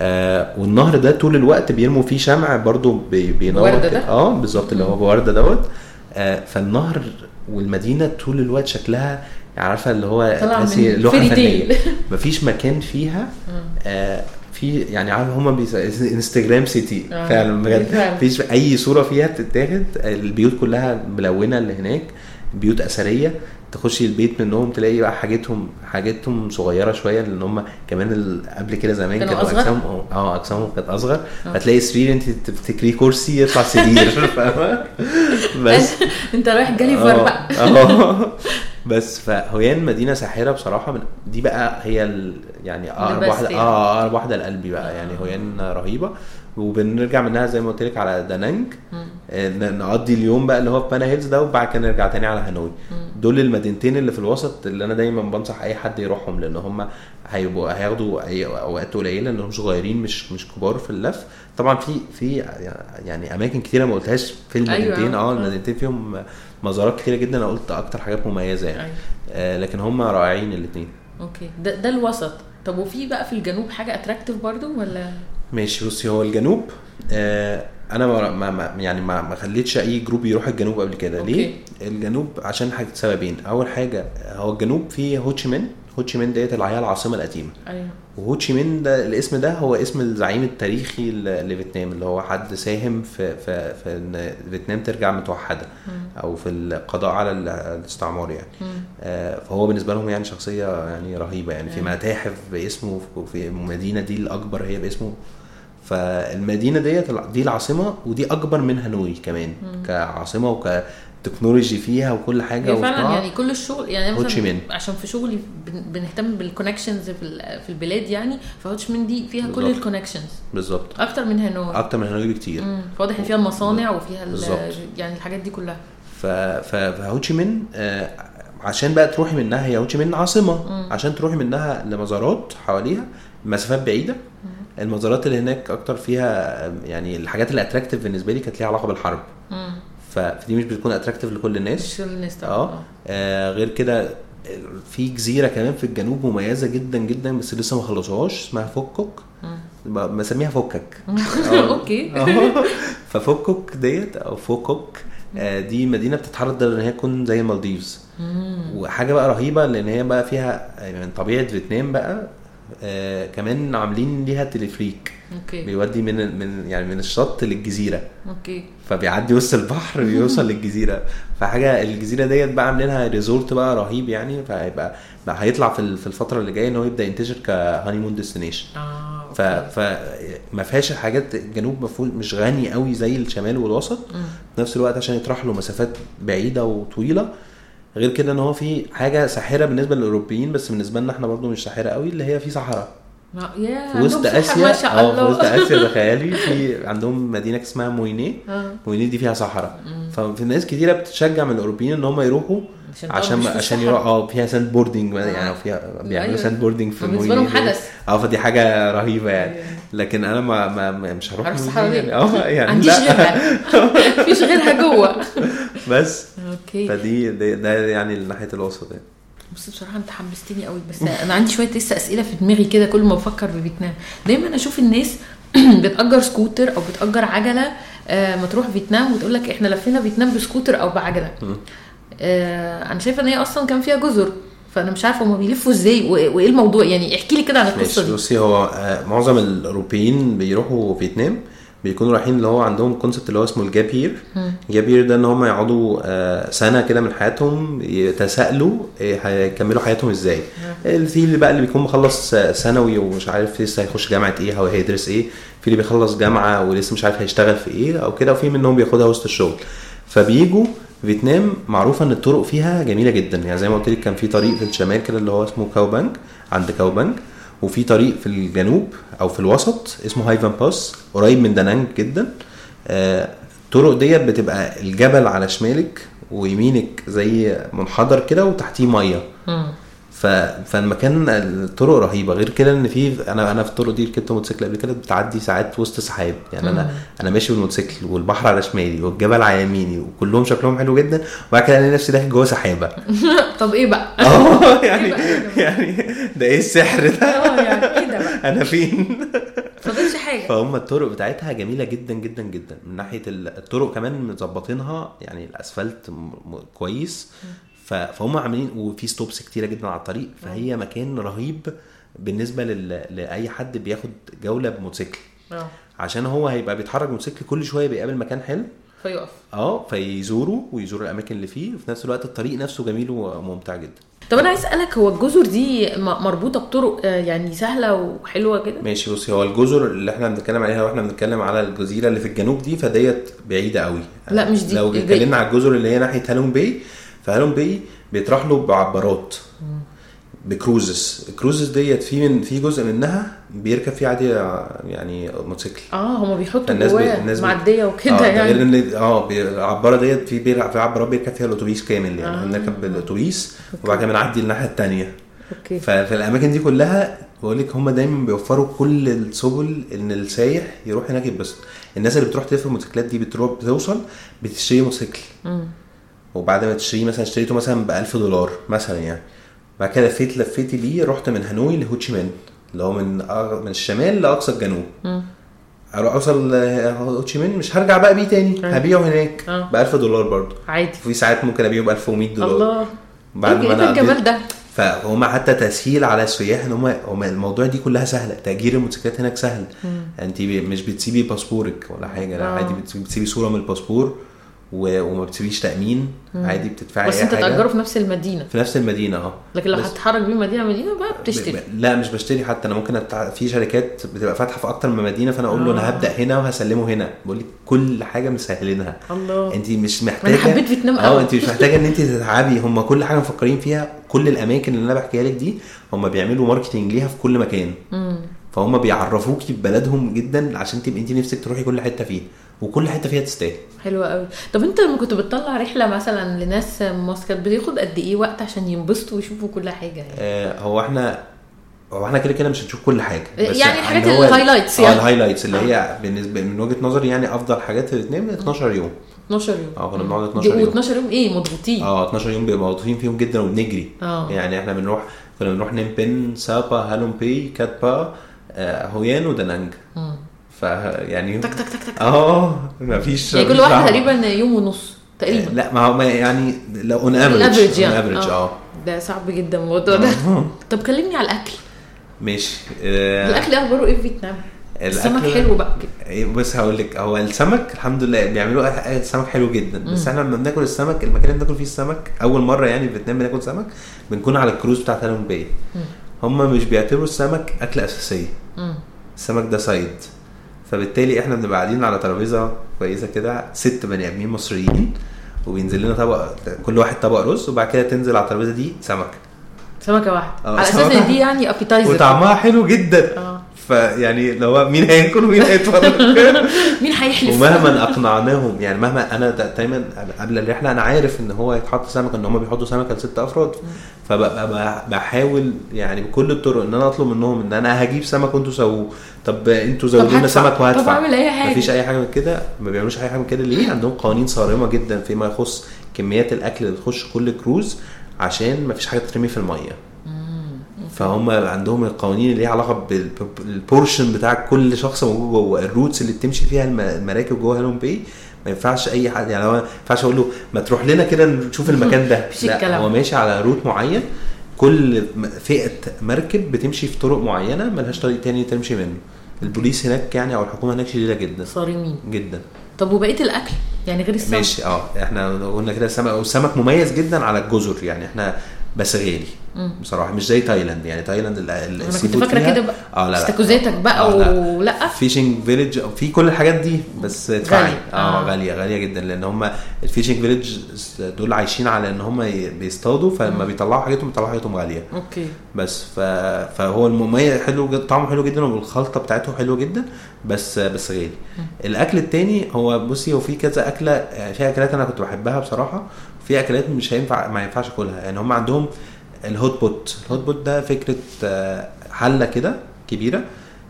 آه والنهر ده طول الوقت بيرموا فيه شمع برضو بي بينور. ده؟ آه بالظبط اللي هو بوردة دوت آه فالنهر والمدينة طول الوقت شكلها عارفة اللي هو طلع تحسي من لوحة very فنية. [LAUGHS] مفيش مكان فيها آه في يعني عارف هما بيس... Instagram city آه، فعلا بجد. مفيش أي صورة فيها بتتاخد البيوت كلها ملونة اللي هناك بيوت أثرية تخشي البيت منهم تلاقي بقى حاجتهم حاجتهم صغيرة شوية لأن هم كمان قبل كده زمان كانوا؟ أجسامهم آه أجسامهم كانت أصغر. فتلاقي سرير أنت تفتكريه كرسي يطلع سرير [LAUGHS] فاهمة؟ بس. [LAUGHS] أنت رايح جاليفر آه بقى. آه. بس فهويان مدينة ساحرة بصراحة من دي بقى هي ال يعني أقرب واحدة يعني. آه أقرب واحدة لقلبي بقى. يعني هويان رهيبة. وبنرجع منها زي ما قلت لك على دانانج آه، نقضي اليوم بقى اللي هو في بانا هيلز ده وبعد كده نرجع تاني على هانوي دول المدينتين اللي في الوسط اللي أنا دايما بنصح أي حد يروحهم لأن هم هيبقوا هياخدوا أوقات قليلة لأنهم صغيرين مش مش كبار في اللف. طبعا في في يعني أماكن كتيرة ما قلتهاش في المدينتين. أيوة. آه المدينتين فيهم مزارات كتيرة جدا. أنا قلت أكتر حاجات مميزة يعني. أيوة. آه لكن هم رائعين الاثنين أوكي. ده ده الوسط. طب وفي بقى في الجنوب حاجة attractive برضو ولا؟ ماشي بصي هو الجنوب. آه أنا ما ما ما- يعني ما ما خليتش أي جروب يروح الجنوب قبل كده. ليه؟ okay. الجنوب عشان حاجة سببين. أول حاجة هو الجنوب فيه هوتشيمين هوتشيمين ديت اللي هي العاصمة القديمة. أيوه. وهوتشيمين ده الاسم ده هو اسم الزعيم التاريخي لفيتنام اللي هو حد ساهم في في في إن فيتنام ترجع متوحدة. أو في القضاء على ال- الاستعمار يعني. آه، فهو بالنسبة لهم يعني شخصية يعني رهيبة يعني. في متاحف باسمه في المدينة دي الأكبر هي باسمه. فالمدينة ديت دي العاصمة ودي أكبر من هانوي كمان كعاصمة وك technology فيها وكل حاجة فعلا. يعني كل الشغل يعني مثلا. عشان في شغلي بن- بنهتم بال connections في ال- في البلاد يعني فهوتشيمين دي فيها كل بالظبط. ال connections بالظبط. أكتر من هانوي أكتر من هانوي بكتير. مم. فواضح إن فيها المصانع وفيها. يعني الحاجات دي كلها. ف ف- فهوتشيمين آه عشان بقى تروحي منها هي هوتشيمين عاصمة. عشان تروحي منها لمزارات حواليها مسافات بعيدة. المزارات اللي هناك أكتر فيها آه، يعني الحاجات اللي attractive بالنسبة لي كانت ليها علاقة بالحرب. مم. فدي مش بتكون attractive لكل الناس. مش الناس. آه. آه، غير كده في جزيرة كمان في الجنوب مميزة جدا جدا بس لسه ما خلصوهاش اسمها فوكوك. ب- بسميها فكك. [LAUGHS] okay. آه. [LAUGHS] ففكك ديت أو فوكوك آه، دي مدينة بتتحضر إن هي تكون زي المالديفز. وحاجة بقى رهيبة لأن هي بقى فيها من طبيعة فيتنام بقى آه كمان عاملين ليها تلفريك. okay. بيودي من من يعني من الشط للجزيرة. okay. فبيعدي وسط البحر [LAUGHS] بيوصل للجزيرة. فحاجة الجزيرة ديت بقى عاملينها resort بقى رهيب يعني. فهيبقى بقى هيطلع في في الفترة اللي جاية إن هو يبدأ ينتشر ك honeymoon destination آه ف ف ما فيهاش الحاجات الجنوب مفهوم مش غني قوي زي الشمال والوسط. في نفس الوقت عشان تروحي له مسافات بعيدة وطويلة غير كده إن هو في حاجة ساحرة بالنسبة للأوروبيين بس بالنسبة لنا إحنا برضو مش ساحرة قوي اللي هي في صحراء. يا في وسط آسيا؟ ما شاء آه في وسط [LAUGHS] آسيا تخيلي. في عندهم مدينة اسمها موينيه آه. موينيه دي فيها صحراء. ففي ناس كتيرة بتشجع من الأوروبيين إن هم يروحوا عشان عشان. يروحوا آه فيها sandboarding يعني فيها بيعملوا أيوة. sandboarding في فبالنسبة لهم. حدث. آه فدي حاجة رهيبة يعني. أيوة. لكن أنا ما, ما, مش هروح موينيه الصحراء يعني؟ آه يعني عنديش لا. غيرها. [LAUGHS] مفيش غيرها جوه. بس. okay. فدي ده, ده يعني ناحية الوسط يعني. بص بصراحة أنت حمستني قوي بس أنا عندي شوية لسه أسئلة في دماغي كده كل ما بفكر في فيتنام دايما أشوف الناس [CLEARS THROAT] بتأجر سكوتر أو بتأجر عجلة آه ما تروح فيتنام وتقول لك إحنا لفينا فيتنام بسكوتر أو بعجلة. آه أنا شايفة إن هي أصلا كان فيها جزر فأنا مش عارفة هما بيلفوا إزاي وإيه الموضوع؟ يعني احكي لي كده عن القصة دي. بصي هو آه، معظم الأوروبيين بيروحوا فيتنام بيكونوا رايحين اللي هو عندهم concept اللي هو اسمه ال gap year ال gap year ده ان هم يقعدوا آه، سنة كده من حياتهم يتساءلوا إيه هيكملوا حياتهم إزاي. في اللي بقى اللي بيكون مخلص آه، ثانوي ومش عارف لسه هيخش جامعة إيه أو هيدرس إيه. في اللي بيخلص جامعة ولسه مش عارف هيشتغل في إيه أو كده وفي منهم بياخدها وسط الشغل. فبيجوا فيتنام معروفة ان الطرق فيها جميلة جدا. يعني زي ما قلت لك كان في طريق في الشمال كده اللي هو اسمه كاوبانج عند كاوبانج. وفي طريق في الجنوب أو في الوسط اسمه هايفان باس قريب من دانانج جدا آه، الطرق ديت بتبقى الجبل على شمالك ويمينك زي منحدر كده وتحتيه مية. ف... فالمكان الطرق رهيبة. غير كده إن في أنا أنا في الطرق دي ركبت موتوسيكل قبل كده بتعدي ساعات وسط سحاب. يعني أنا أنا ماشي بالموتوسيكل والبحر على شمالي والجبل على يميني وكلهم شكلهم حلو جدا وبعد كده ألاقي نفسي داخل جوه سحابة. [LAUGHS] طب إيه بقى؟ [LAUGHS] آه [LAUGHS] يعني إيه بقى؟ ده؟ يعني ده إيه السحر ده؟ آه يعني إيه ده بقى؟ أنا فين؟ فاضلش حاجة. فهم الطرق بتاعتها جميلة جدا جدا جدا. من ناحية ال- الطرق كمان مظبطينها يعني الأسفلت كويس. فهم عاملين وفي ستوبس كتيرة جدا على الطريق فهي مكان رهيب بالنسبة لل... لأي حد بياخد جولة بموتوسيكل. آه. عشان هو هيبقى بيتحرك موتوسيكل كل شوية بيقابل مكان حلو. فيقف. آه فيزوروا ويزوروا الأماكن اللي فيه وفي نفس الوقت الطريق نفسه جميل وممتع جدا. طب أنا عايز أسألك هو الجزر دي مربوطة بطرق آه، يعني سهلة وحلوة كده؟ ماشي بصي هو الجزر اللي إحنا بنتكلم عليها وإحنا بنتكلم على الجزيرة اللي في الجنوب دي فديت بعيدة قوي لا، مش دي. لو دي. اتكلمنا على الجزر اللي هي ناحية هالونج باي فهالونج باي بتروحي له بعبارات ب cruises. ال cruises ديت في من في جزء منها بيركب فيه عادي يعني موتوسيكل. آه هما بيحطوا الناس بي- الناس بي- معدية وكده ده غير يعني ان آه بي- العبارة ديت في بير- في عبارات بيركب فيها الأتوبيس كامل يعني. آه. آه. بنركب بالأتوبيس وبعد كده بنعدي الناحية الثانية okay. ففي الأماكن دي كلها بقول لك هم دايما بيوفروا كل السبل إن السايح يروح هناك يتبسط. الناس اللي بتروح تلف الموتوسيكلات دي بتروح بتوصل بتشتري موتوسيكل. وبعد ما تشتريه مثلا اشتريته مثلا ب 1000 دولار مثلا يعني بعد كده لفيت لفيتي بيه رحت من هانوي لهوتشي مين اللي هو من من الشمال لأقصى الجنوب. أروح أوصل هوتشي مين مش هرجع بقى بيه تاني آه. هبيعه هناك آه. ب 1000 دولار برضه عادي في ساعات ممكن أبيعه ب 1100 دولار الله بعد إيه ما إيه أنا الجمال قضيت- ده فهم حتى تسهيل على السياح إن هم الموضوع دي كلها سهلة تأجير الموتوسيكلات هناك سهل انت مش بتسيبي باسبورك ولا حاجة لا آه. عادي بتسيبي, صورة من الباسبور. وما بتسيبيش تأمين. عادي بتدفعي بس انت تأجره في نفس المدينة. في نفس المدينة آه. لكن لو بس- هتتحرك بيه مدينة مدينة بقى بتشتري. لا مش بشتري حتى. أنا ممكن أتع... في شركات بتبقى فاتحة في أكتر من مدينة فأنا أقول له آه. أنا هبدأ هنا وهسلمه هنا. بقول لك كل حاجة مسهلينها. الله. أنت مش محتاجه حبيت فيتنام آه. أنت مش محتاجة إن أنت تتعبي. هم كل حاجة مفكرين فيها كل الأماكن اللي أنا بحكيها لك دي هم بيعملوا marketing ليها في كل مكان. مم. فهم بيعرفوكي ببلدهم جدا عشان تبقي أنت نفسك تروحي كل حتة فيها وكل حتة فيها تستاهل. حلوة قوي. طب انت لما كنت بتطلع رحلة مثلا لناس مصر كانت بتاخد قد إيه وقت عشان ينبسطوا ويشوفوا كل حاجة يعني؟ آه هو إحنا هو إحنا كده كده مش هنشوف كل حاجة بس يعني الحاجات ال highlights آه يعني. ال highlights اللي هي بالنسبة من وجهة نظري يعني أفضل حاجات في الاثنين 12 يوم. 12 يوم. آه كنا بنقعد 12 دي يوم. 12 يوم إيه؟ مضغوطين. آه 12 يوم بيبقى مضغوطين فيهم جدا وبنجري آه. يعني إحنا بنروح كنا بنروح ننبن سابا هالونج باي كات با آه هوي آن ودانانج مم. ف يعني تك تك تك تك آه مفيش يعني كل دعوة. تقريبا يوم ونص تقريبا. لا ما هو ما يعني لو on average يعني. average آه. ده صعب جدا الموضوع ده. طب كلمني على الأكل. ماشي. آه، الأكل أخباره إيه في فيتنام؟ السمك حلو بقى. إيه، بص هقول لك هو السمك الحمد لله بيعملوا السمك حلو جدا. بس إحنا لما بناكل السمك المكان اللي بناكل فيه السمك أول مرة يعني في فيتنام بناكل سمك بنكون على الكروز بتاعت هالونج باي. هم مش بيعتبروا السمك أكلة أساسية. مم. السمك ده side فبالتالي إحنا بنبقى قاعدين على ترابيزة كويسة كده ست بني آدمين مصريين وبينزل لنا طبق كل واحد طبق رز وبعد كده تنزل على الترابيزة دي سمك. سمكة واحدة. آه، على أساس. إن دي يعني appetizer وطعمها حلو جدا. آه. فيعني لو مين هياكل ومين هيتفرج. [LAUGHS] مين هيحلف؟ ومهما أقنعناهم يعني مهما أنا دا- دايما قبل الرحله أنا عارف إن هو يتحط سمك إن هم بيحطوا سمكة لست أفراد. فببقى بحاول يعني بكل الطرق إن أنا أطلب منهم إن أنا هجيب سمك وأنتوا سووه. طب إنتوا زودوا لنا. سمك وهدفع. طب أعمل أي حاجة. مفيش أي حاجة من كده؟ ما بيعملوش أي حاجة من كده ليه؟ عندهم قوانين صارمة جدا فيما يخص كميات الأكل اللي تخش كل كروز عشان مفيش حاجة تترمي في المية. فهم عندهم القوانين اللي ليها علاقة بال- بال portion بتاع كل شخص موجود جوه ال routes اللي بتمشي فيها الم- المراكب جوه هالونج باي ما ينفعش أي حد يعني ما ينفعش أقول له ما تروح لنا كده نشوف المكان ده. الكلام. هو ماشي على route معين. كل فئة مركب بتمشي في طرق معينة ملهاش طريق تاني تمشي منه. البوليس هناك يعني أو الحكومة هناك شديدة جدا. صارمين. جدا. طب وبقية الأكل؟ يعني غير السمك؟ ماشي آه إحنا قلنا كده السمك والسمك مميز جدا على الجزر. يعني إحنا بس غالي. بصراحة مش زي تايلاند. يعني تايلاند ال seafood فاكرة كده بقى. آه لا لا. استاكوزاتك بقى آه، لا. ولأ. fishing village في كل الحاجات دي بس ادفعي غالي. آه. آه. غالية غالية جدا لأن هم ال fishing village دول عايشين على إن هم بيصطادوا فلما بيطلعوا حاجتهم بيطلعوا حاجتهم غالية. okay. بس ف... فهو المميز حلو جدا طعمه حلو جدا والخلطة بتاعته حلوة جدا بس بس غالي. الأكل التاني هو بصي هو في كذا أكلة يعني في أكلات أنا كنت بحبها بصراحة في أكلات مش هينفع ما ينفعش أكلها. يعني هم عندهم ال hot pot ال hot pot ده فكرة آه، حلة كده كبيرة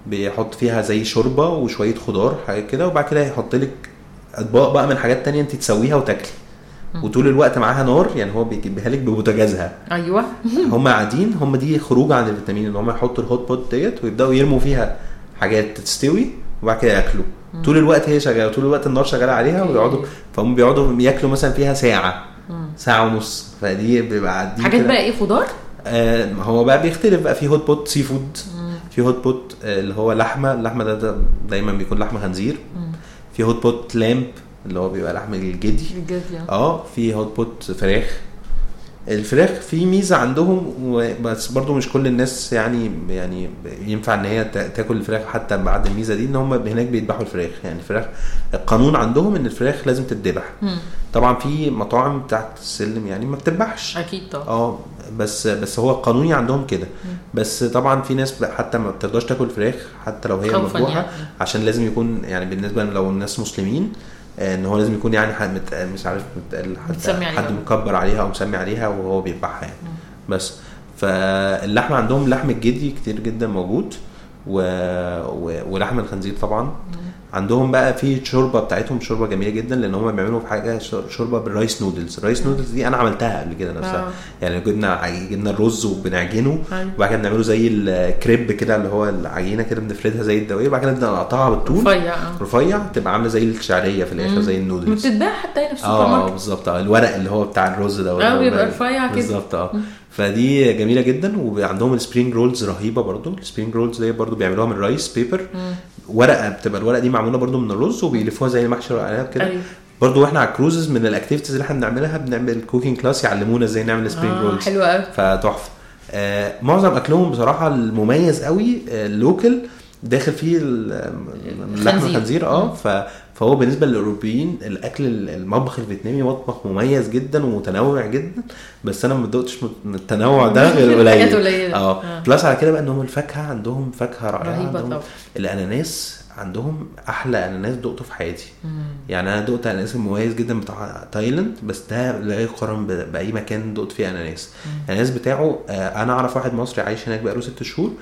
بيحط فيها زي شوربة وشوية خضار حاجة كده وبعد كده يحط لك أطباق بقى من حاجات تانية انت تسويها وتاكلي. وطول الوقت معاها نار يعني هو بيجيبها لك ببوتاجازها. أيوه. [LAUGHS] هم قاعدين هم دي خروجة عند الفيتناميين إن هم يحطوا ال hot pot ديت ويبدأوا يرموا فيها حاجات تستوي وبعد كده ياكلوا. طول الوقت هي شغالة طول الوقت النار شغالة عليها. ويقعدوا فهم بيقعدوا ياكلوا مثلا فيها ساعة. ساعة ونص. فدي بيبقى قاعدين حاجات. بقى إيه خضار؟ آه هو بقى بيختلف بقى. في hot pot seafood في hot pot آه اللي هو لحمة. اللحمة ده, ده دايما بيكون لحمة خنزير. في hot pot lamb اللي هو بيبقى لحم الجدي. يعني آه. في hot pot فراخ. الفراخ فريش ميزة عندهم بس برضو مش كل الناس يعني يعني ينفع إن هي تا- تاكل الفراخ حتى بعد الميزة دي إن هم هناك بيذبحوا الفراخ. يعني الفراخ القانون عندهم إن الفراخ لازم تتذبح. طبعا في مطاعم تحت السلم يعني ما بتذبحش. أكيد طبعا. آه بس بس هو قانوني عندهم كده. بس طبعا في ناس حتى ما بترضاش تاكل فراخ حتى لو هي مذبوحه يعني. عشان لازم يكون يعني بالنسبة لو الناس مسلمين إن هو لازم يكون يعني حد مت- مش عارف مت- حد. حد مكبر عليها أو مسمي عليها وهو بيذبحها يعني. بس فاللحمة عندهم لحم الجدي كتير جدا موجود و... و... ولحم الخنزير طبعا. عندهم بقى في شوربة بتاعتهم شوربة جميلة جدا لأن هم بيعملوا في حاجة شور- شوربة بال rice noodles ال rice noodles دي أنا عملتها قبل كده نفسها. آه. يعني جبنا جبنا الرز وبنعجنه أيوة. وبعد كده بنعمله زي الكريب كده اللي هو العجينة كده بنفردها زي الدوائر وبعد كده نقطعها بالطول. رفيع آه. رفيع تبقى عاملة زي الشعرية في الآخر زي النودلز بتتباع حتى هنا في السوبر آه ماركت. بالظبط. آه الورق اللي هو بتاع الرز ده. آه بيبقى رفيع كده. بالظبط آه. فدي جميلة جدا وعندهم ال spring rolls رهيبة برضو. ال spring rolls دي برضو بيعملوها من rice paper ورقة بتبقى الورقة دي معمولة برضو من الرز وبيلفوها زي المحشي ورق عنب كده. أيوة. برضو وإحنا على ال cruises من ال activities اللي إحنا بنعملها بنعمل cooking class يعلمونا إزاي نعمل spring آه rolls حلو قوي فتحفة. آه معظم أكلهم بصراحة المميز قوي آه ال local داخل فيه ال- اللحم الخنزير. آه فهو بالنسبة للأوروبيين الأكل المطبخ الفيتنامي مطبخ مميز جدا ومتنوع جدا بس أنا ما دقتش من التنوع ده [LAUGHS] غير قليل قليلة. آه آه. plus على كده بقى ان هم الفاكهة عندهم فاكهة رائعة رهيبة عندهم طبعا. الأناناس عندهم أحلى أناناس دقته في حياتي يعني أنا دقت أناناس مميز جدا بتاع تايلاند بس ده لا يقارن بأي مكان دقت فيه أناناس الأناناس بتاعه آه، أنا أعرف واحد مصري عايش هناك بقاله ست شهور آه،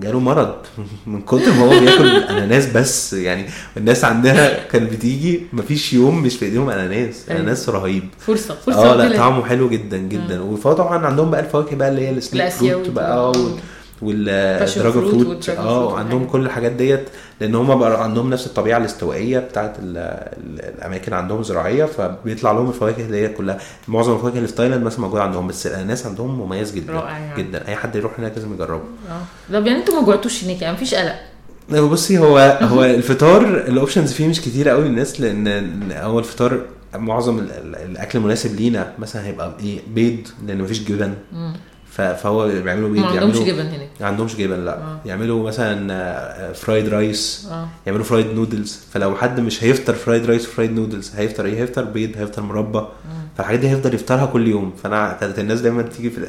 جاله مرض. [LAUGHS] من كتر ما هو بياكل أناناس بس يعني الناس عندها كان بتيجي مفيش يوم مش في إيديهم أناناس. أيوة. أناناس رهيب. فرصة فرصة آه لا. طعمه حلو جدا جدا. وطبعا عندهم بقى الفواكه بقى اللي هي ال snake fruit بقى وال dragon fruit آه عندهم. كل الحاجات ديت لأن هم بقى عندهم نفس الطبيعة الاستوائية ال الأماكن عندهم زراعية فبيطلع لهم الفواكه اللي هي كلها. معظم الفواكه اللي في تايلاند مثلا موجودة عندهم بس الاناناس عندهم مميز جدا رائع يعني. جدا. أي حد يروح هناك لازم يجربه. آه. طب يعني أنتوا ما جوعتوش هناك؟ يعني مفيش قلق. بصي هو هو الفطار ال options فيه مش كتيره قوي للناس لأن هو الفطار معظم ال- ال- الأكل المناسب لينا. مثلا هيبقى إيه بيض لأن مفيش جبن. فهو بيعملوا بيض ما عندهمش جبن هناك. ما عندهمش جبن لا. آه. يعملوا مثلا fried rice آه. يعملوا fried noodles فلو حد مش هيفطر fried rice و fried noodles هيفطر إيه؟ هيفطر بيض هيفطر مربى. فالحاجات دي هيفضل يفطرها كل يوم. فأنا كانت الناس دايما تيجي في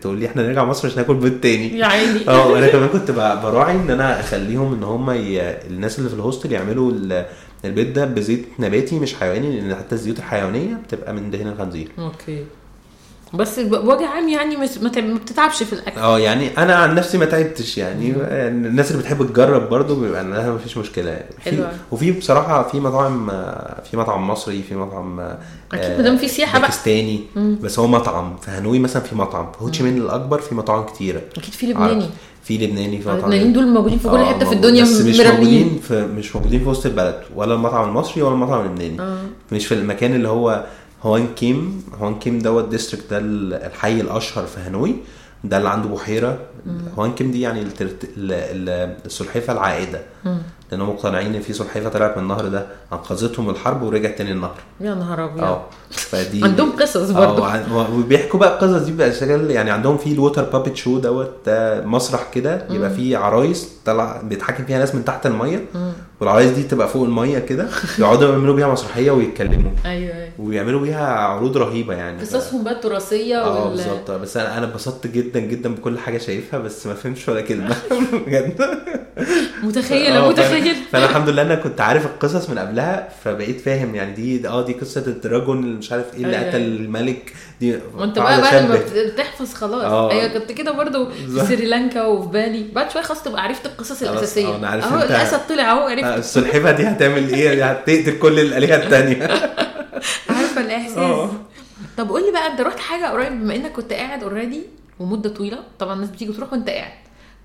تقول لي إحنا نرجع مصر مش ناكل بيض تاني. يا عيني. [LAUGHS] آه وأنا كمان كنت براعي إن أنا أخليهم إن هم ي... الناس اللي في ال hostel يعملوا ال- البيض ده بزيت نباتي مش حيواني لأن حتى الزيوت الحيوانية بتبقى من دهن الخنزير. okay. بس بوجه عام يعني مش ما تعب- ما بتتعبش في الأكل. آه يعني أنا عن نفسي ما تعبتش يعني. الناس اللي بتحب تجرب برضو بيبقى لها ما فيش مشكلة. يعني في- حلو. وفي بصراحة في مطاعم في مطعم مصري في مطعم أكيد آه، ما دام في سياحة بقى. باكستاني. بس هو مطعم. في هانوي مثلا في مطعم. في هو تشي مين الأكبر في مطاعم كتيرة. أكيد في لبناني. في لبناني في مطعم اللبنانيين دول موجودين في كل آه، حتة في. الدنيا بس مش موجودين في مش موجودين في وسط البلد. ولا المطعم المصري ولا المطعم اللبناني آه. مش في المكان اللي هو هوان كيم هوان كيم دوت district ده ال- الحي الأشهر في هانوي. ده اللي عنده بحيرة. هوانكم دي يعني الترت... ال- ال- السلحفة العائدة. لأنهم مقتنعين إن في سلحفة طلعت من النهر ده أنقذتهم من الحرب ورجعت تاني النهر. يا نهار أبيض. آه. فدي [LAUGHS] عندهم قصص آه برضه وبيحكوا بقى القصص دي بأشكال يعني عندهم في ال water puppet show دوت آه، مسرح كده. يبقى فيه عرايس طلع بيتحكم فيها ناس من تحت المية. والعرايس دي تبقى فوق المية كده. يقعدوا يعملوا بيها مسرحية ويتكلموا. أيوه أيوه. وبيعملوا بيها عروض رهيبة يعني. قصصهم بقى التراثيه آه وال بالظبط. بس أنا أنا اتبسطت جدا جدا بكل حاجة شايفها بس ما فهمتش ولا كلمة. [LAUGHS] بجد. متخيلة آه، متخيل فانا الحمد لله أنا كنت عارف القصص من قبلها فبقيت فاهم يعني دي آه دي قصة الدراجون اللي مش عارف إيه اللي أيوة. قتل الملك. دي وأنت بقى بعد ما بتحفظ خلاص. آه. أيوه كنت كده برضو في. سريلانكا وفي بالي. بعد شوية خلاص تبقى عرفت القصص الأساسية. آه، عارف أهو الأسد طلع أهو آه، عرفت السلحفة دي هتعمل إيه؟ هتقتل كل الآلهة التانية. [LAUGHS] عارفة الإحساس. آه. طب قول لي بقى أنت رحت حاجة قريب بما إنك كنت قاعد already ومدة طويلة؟ طبعا الناس بتيجي تروح وأنت قاعد.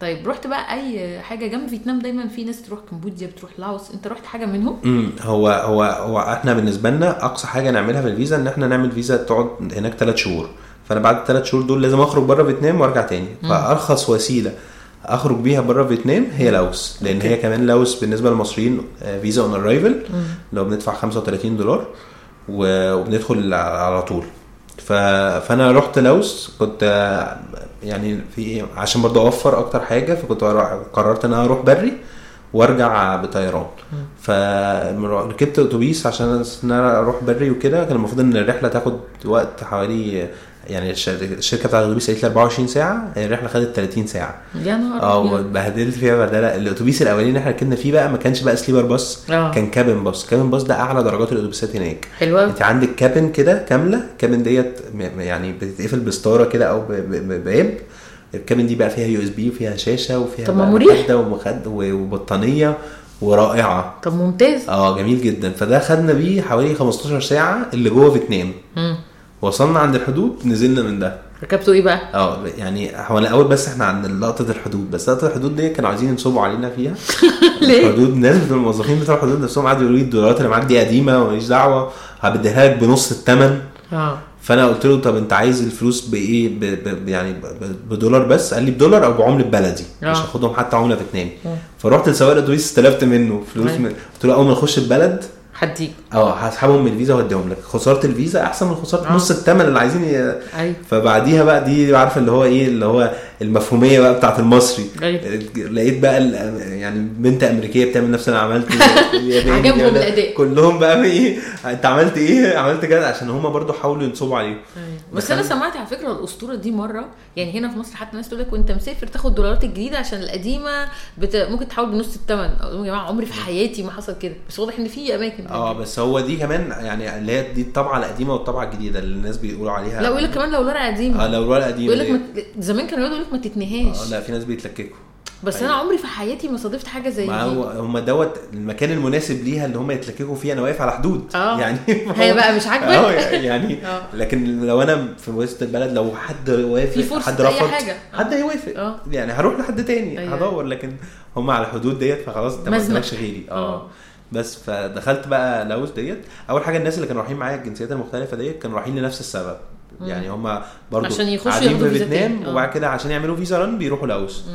طيب رحت بقى أي حاجة جنب فيتنام؟ دايما في ناس تروح كمبوديا بتروح لاوس. أنت رحت حاجة منهم؟ امم هو هو هو إحنا بالنسبة لنا أقصى حاجة نعملها في الفيزا إن إحنا نعمل فيزا تقعد هناك ثلاث شهور. فأنا بعد الثلاث شهور دول لازم أخرج بره فيتنام وأرجع تاني. فأرخص وسيلة أخرج بيها بره فيتنام هي لاوس. لأن هي كمان لاوس بالنسبة للمصريين آه، فيزا on arrival لو بندفع 35 دولار. وبندخل على طول. فأنا رحت لاوس كنت يعني في عشان برضه أوفر أكتر حاجة فكنت قررت إن أنا أروح بري وأرجع بطيران فركبت أتوبيس عشان ان أنا أروح بري وكده كان المفروض إن الرحلة تاخد وقت حوالي يعني الش- الشركة بتاعت الأتوبيس قالت لي 24 ساعة هي الرحلة خدت 30 ساعة. يا نهار آه. واتبهدلت فيها بهدله الأتوبيس الأولاني اللي إحنا ركبنا فيه بقى ما كانش بقى sleeper bus آه. كان cabin bus. cabin bus ده أعلى درجات الأتوبيسات هناك. حلو قوي أنت عندك cabin كده كاملة cabin ديت يعني بتتقفل بستارة كده أو بباب ال cabin دي بقى فيها USB وفيها شاشة وفيها طب مريح. ومخد وبطانية ورائعة. طب ممتاز. آه جميل جدا. فده خدنا بيه حوالي 15 ساعة اللي جوه فيتنام. وصلنا عند الحدود نزلنا من ده ركبتوا إيه بقى؟ آه يعني هو الأول بس إحنا عند لقطة الحدود بس لقطة الحدود دي كانوا عايزين ينصبوا علينا فيها [LAUGHS] ليه؟ الحدود ناس من الموظفين بتوع الحدود نفسهم قعدوا يقولوا لي الدولارات اللي معاك دي قديمة وماليش دعوة هبديها لك بنص الثمن آه فأنا قلت له طب أنت عايز الفلوس بإيه ب ب يعني بدولار بس قال لي بدولار أو بعملة بلدي آه. مش هاخدهم حتى عملة فيتنامي فرحت لسواق الأتوبيس استلفت منه فلوس. من قلت له أول ما نخش البلد هديك آه هسحبهم من الفيزا واديهم لك. خسارة الفيزا أحسن من خسارة آه. نص الثمن اللي عايزين ي... أيوه. فبعديها بقى دي عارفه اللي هو إيه اللي هو المفهومية بقى بتاعت المصري. أيوة. لقيت بقى يعني بنت أمريكية بتعمل نفس اللي أنا عملته [LAUGHS] ياباني عجبهم كده. الأداء. كلهم بقى إيه؟ أنت عملت إيه؟ عملت كده عشان هم برضو حاولوا ينصبوا عليه أيوة. بس أنا سمعت على فكرة الأسطورة دي مرة يعني هنا في مصر حتى الناس تقول لك وأنت مسافر تاخد الدولارات الجديدة عشان القديمة بت... ممكن تحول بنص الثمن يا جماعة عمري في حياتي ما حصل كده. بس واضح إن في أماكن آه بس هو دي كمان يعني اللي هي دي الطبعة القديمة والطبعة الجديدة اللي الناس بيقولوا عليها. لا يقول لك كمان لو ورقه قديمة. آه لو الورقة قديمة يقول لك. زمان كانوا يقولوا لك ما تتنهاش آه لا في ناس بيتلككوا بس أيوة. أنا عمري في حياتي ما صادفت حاجة زي دي هم دوت المكان المناسب ليها اللي هم يتلككوا فيه أنا واقف على حدود آه. يعني هي [LAUGHS] بقى مش عاجبك؟ آه يعني [LAUGHS] آه. لكن لو أنا في وسط البلد لو حد وافق في حد رفض حاجة. حد هيوافق آه. يعني هروح لحد تاني أيوة. هدور لكن هم على الحدود ديت فخلاص انت ما غيري آه. آه بس فدخلت بقى لاوس ديت أول حاجة الناس اللي كانوا رايحين معايا الجنسيات المختلفة ديت كانوا رايحين لنفس السبب يعني هم برضو عشان يخشوا في فيتنام. وبعد كده عشان يعملوا visa run بيروحوا لاوس.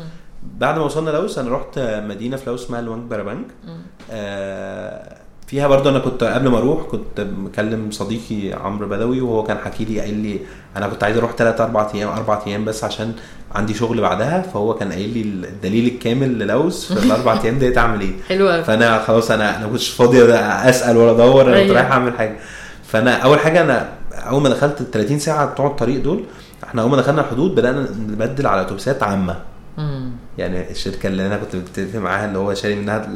بعد ما وصلنا لاوس أنا رحت مدينة في لاوس اسمها لوانج برابانج. آه فيها برضه أنا كنت قبل ما أروح كنت مكلم صديقي عمرو بدوي وهو كان حكي لي قايل لي أنا كنت عايز أروح 3 4 أيام 4 أيام بس عشان عندي شغل بعدها فهو كان قايل لي الدليل الكامل للاوس في [LAUGHS] الأربع أيام ديت أعمل إيه. حلو قوي فأنا خلاص أنا أنا كنتش فاضي أسأل ولا أدور أنا كنت أيوة. رايح أعمل حاجة. فأنا أول حاجة أنا أول ما دخلت ال 30 ساعة بتوع الطريق دول إحنا أول ما دخلنا الحدود بدأنا نبدل على أتوبيسات عامة مم. يعني الشركة اللي أنا كنت متفق معاها اللي هو شاري منها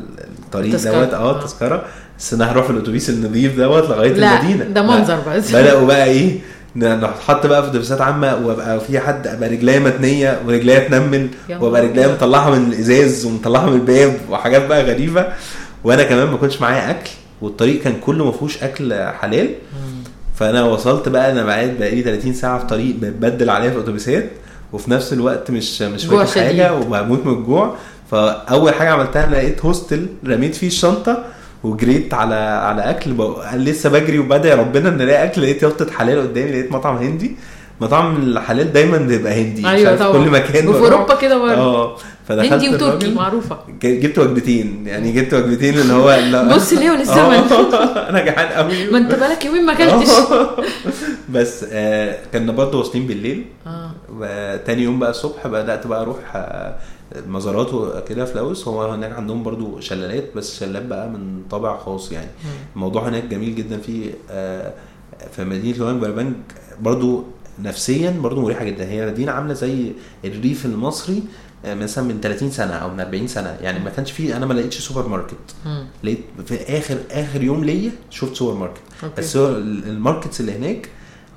الطريق. دوت آه. التذكرة بس أنا هروح في الأتوبيس النظيف دوت لغاية لا، المدينة ده. منظر بس. [LAUGHS] بدأوا بقى إيه ن- نتحط بقى في أتوبيسات عامة وأبقى في حد أبقى رجليا متنية ورجليا تنمل وأبقى رجليا. مطلعها من الإزاز ومطلعها من الباب وحاجات بقى غريبة وأنا كمان ما كنتش معايا أكل والطريق كان كله ما فيهوش أكل حلال فأنا وصلت بقى أنا قاعد بقالي 30 ساعة في طريق بتبدل عليها في اتوبيسات وفي نفس الوقت مش مش شديد. حاجة وبموت من الجوع. فأول حاجة عملتها أنا لقيت هوستل رميت فيه الشنطة وجريت على على أكل. ب... لسه بجري وبدعي ربنا إن ألاقي أكل لقيت يافطة حلال قدامي لقيت مطعم هندي. مطاعم الحلال دايما بيبقى هندي مش عارف طبعا. كل مكان وفي. أوروبا كده برضه. آه. فدخلت هندي وتركي معروفة. جبت وجبتين يعني جبت وجبتين اللي هو [LAUGHS] بص ليه وللزمن [LAUGHS] آه، أنا جعان قوي ما أنت بالك يومين ما أكلتش. [LAUGHS] بس آه كنا برضه واصلين بالليل. آه. وتاني يوم بقى الصبح بدأت بقى أروح آه، مزارات وكده في لاوس هو هناك عندهم برضو شلالات بس شلال بقى من طابع خاص يعني. الموضوع هناك جميل جدا. في آه، في مدينة لوانج بربنج برضو نفسيا برضو مريحة جدا. هي مدينة عاملة زي الريف المصري مثلا من 30 سنة أو من 40 سنة يعني ما كانش في أنا ما لقيتش سوبر ماركت. لقيت في آخر آخر يوم ليا شفت سوبر ماركت okay. بس هو ال- ال markets اللي هناك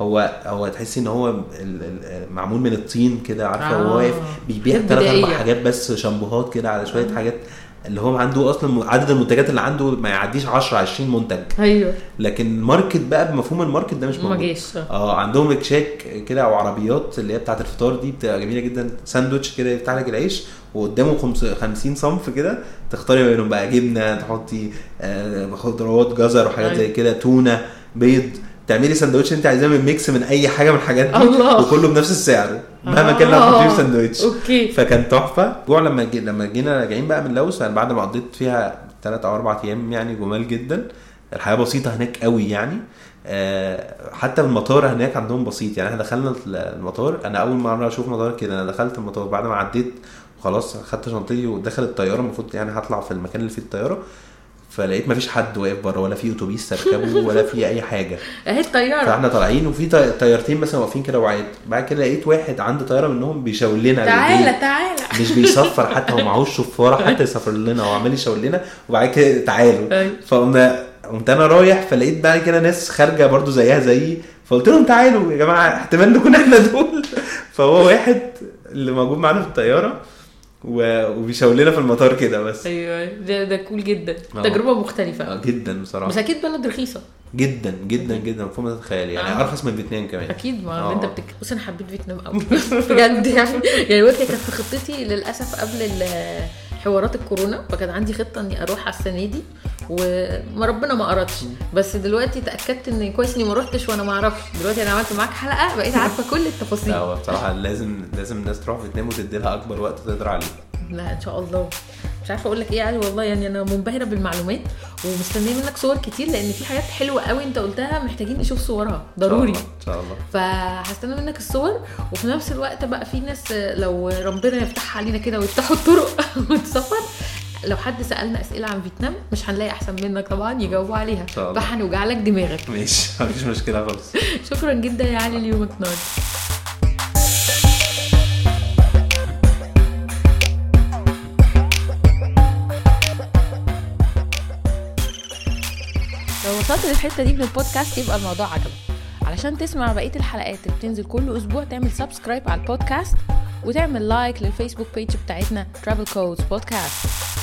هو هو تحسي إن هو معمول من الطين كده عارفة آه. هو واقف بيبيع غير ثلاث أربع. حاجات بس شامبوهات كده على شوية حاجات اللي هو عنده أصلا عدد المنتجات اللي عنده ما يعديش 10 20 منتج. أيوه. لكن market بقى بمفهوم ال market ده مش ما موجود. جاش آه. عندهم اكشاك كده أو عربيات اللي هي بتاعت الفطار دي بتبقى جميلة جدا. ساندوتش كده يفتح لك العيش وقدامه خمس- 50 صنف كده. تختاري ما بينهم بقى جبنة تحطي آه، خضروات جزر وحاجات زي أيوة. كده تونة بيض. تعملي سندوتش انت عايزاه من mix من أي حاجة من الحاجات دي الله. وكله بنفس السعر. مهما كان آه. ناخد فيه سندوتش okay. فكان تحفة. جوع لما جي لما جينا راجعين بقى من لاوس يعني بعد ما قضيت فيها ثلاث أو أربع أيام يعني جمال جدا الحياة بسيطة هناك قوي يعني. آه، حتى المطار هناك عندهم بسيط. يعني إحنا دخلنا المطار أنا أول مرة أشوف مطار كده. أنا دخلت المطار بعد ما عديت وخلاص خدت شنطتي ودخل الطيارة. المفروض يعني هطلع في المكان اللي فيه الطيارة. فلقيت مفيش حد واقف بره ولا في أتوبيس تركبه [LAUGHS] ولا في أي حاجة. اهي الطيارة. فإحنا طالعين وفي طي- طيارتين مثلا واقفين كده وعاد بعد كده لقيت واحد عنده طيارة منهم بيشاور لنا تعالى. تعالى. مش بيصفر [LAUGHS] حتى هو معهوش شفارة حتى يصفر لنا هو عمال يشاور لنا وبعد كده تعالوا. فقمنا قمت أنا رايح فلقيت بعد كده ناس خارجة برضو زيها زيي. فقلت لهم تعالوا يا جماعة احتمال نكون إحنا دول. [LAUGHS] فهو واحد اللي موجود معانا في الطيارة و- وبيشاور لنا في المطار كده بس. أيوه ده ده كول جدا. آه. تجربة مختلفة. آه، جدا بصراحة. بس أكيد بلد رخيصة. جدا جدا جدا فوق ما تتخيل يعني آه. أرخص من فيتنام كمان. أكيد ما آه. أنت بتك... بص أنا حبيت فيتنام قوي [LAUGHS] بجد يعني. يعني كانت في خطتي للأسف قبل ال- حوارات الكورونا فكان عندي خطة إني أروح على السنة دي وما ربنا ما اردش بس دلوقتي اتاكدت إن كويس إني ما رحتش وأنا ما أعرفش. دلوقتي أنا عملت معاك حلقة بقيت عارفة كل التفاصيل. لا بصراحة لازم لازم الناس تروح فيتنام وتدي لها أكبر وقت تقدر عليه. لا إن شاء الله. مش عارفة أقول لك إيه يا علي والله يعني أنا منبهرة بالمعلومات ومستنية منك صور كتير لأن في حاجات حلوة قوي أنت قلتها محتاجين نشوف صورها. ضروري. إن شاء الله فهستنى منك الصور وفي نفس الوقت بقى في ناس لو ربنا يفتحها علينا كده ويفتحوا الطرق [LAUGHS] والسفر لو حد سألنا أسئلة عن فيتنام مش هنلاقي أحسن منك طبعا يجاوبوا عليها. فهنوجع لك دماغك. ماشي مفيش مشكلة خالص. [LAUGHS] شكرا جدا يا علي ليومك النهارده. لو وصلت للحتة دي من البودكاست يبقى الموضوع عجبك. علشان تسمع بقية الحلقات اللي بتنزل كل أسبوع تعمل subscribe على البودكاست وتعمل like لل Facebook page بتاعتنا Travel Codes Podcast.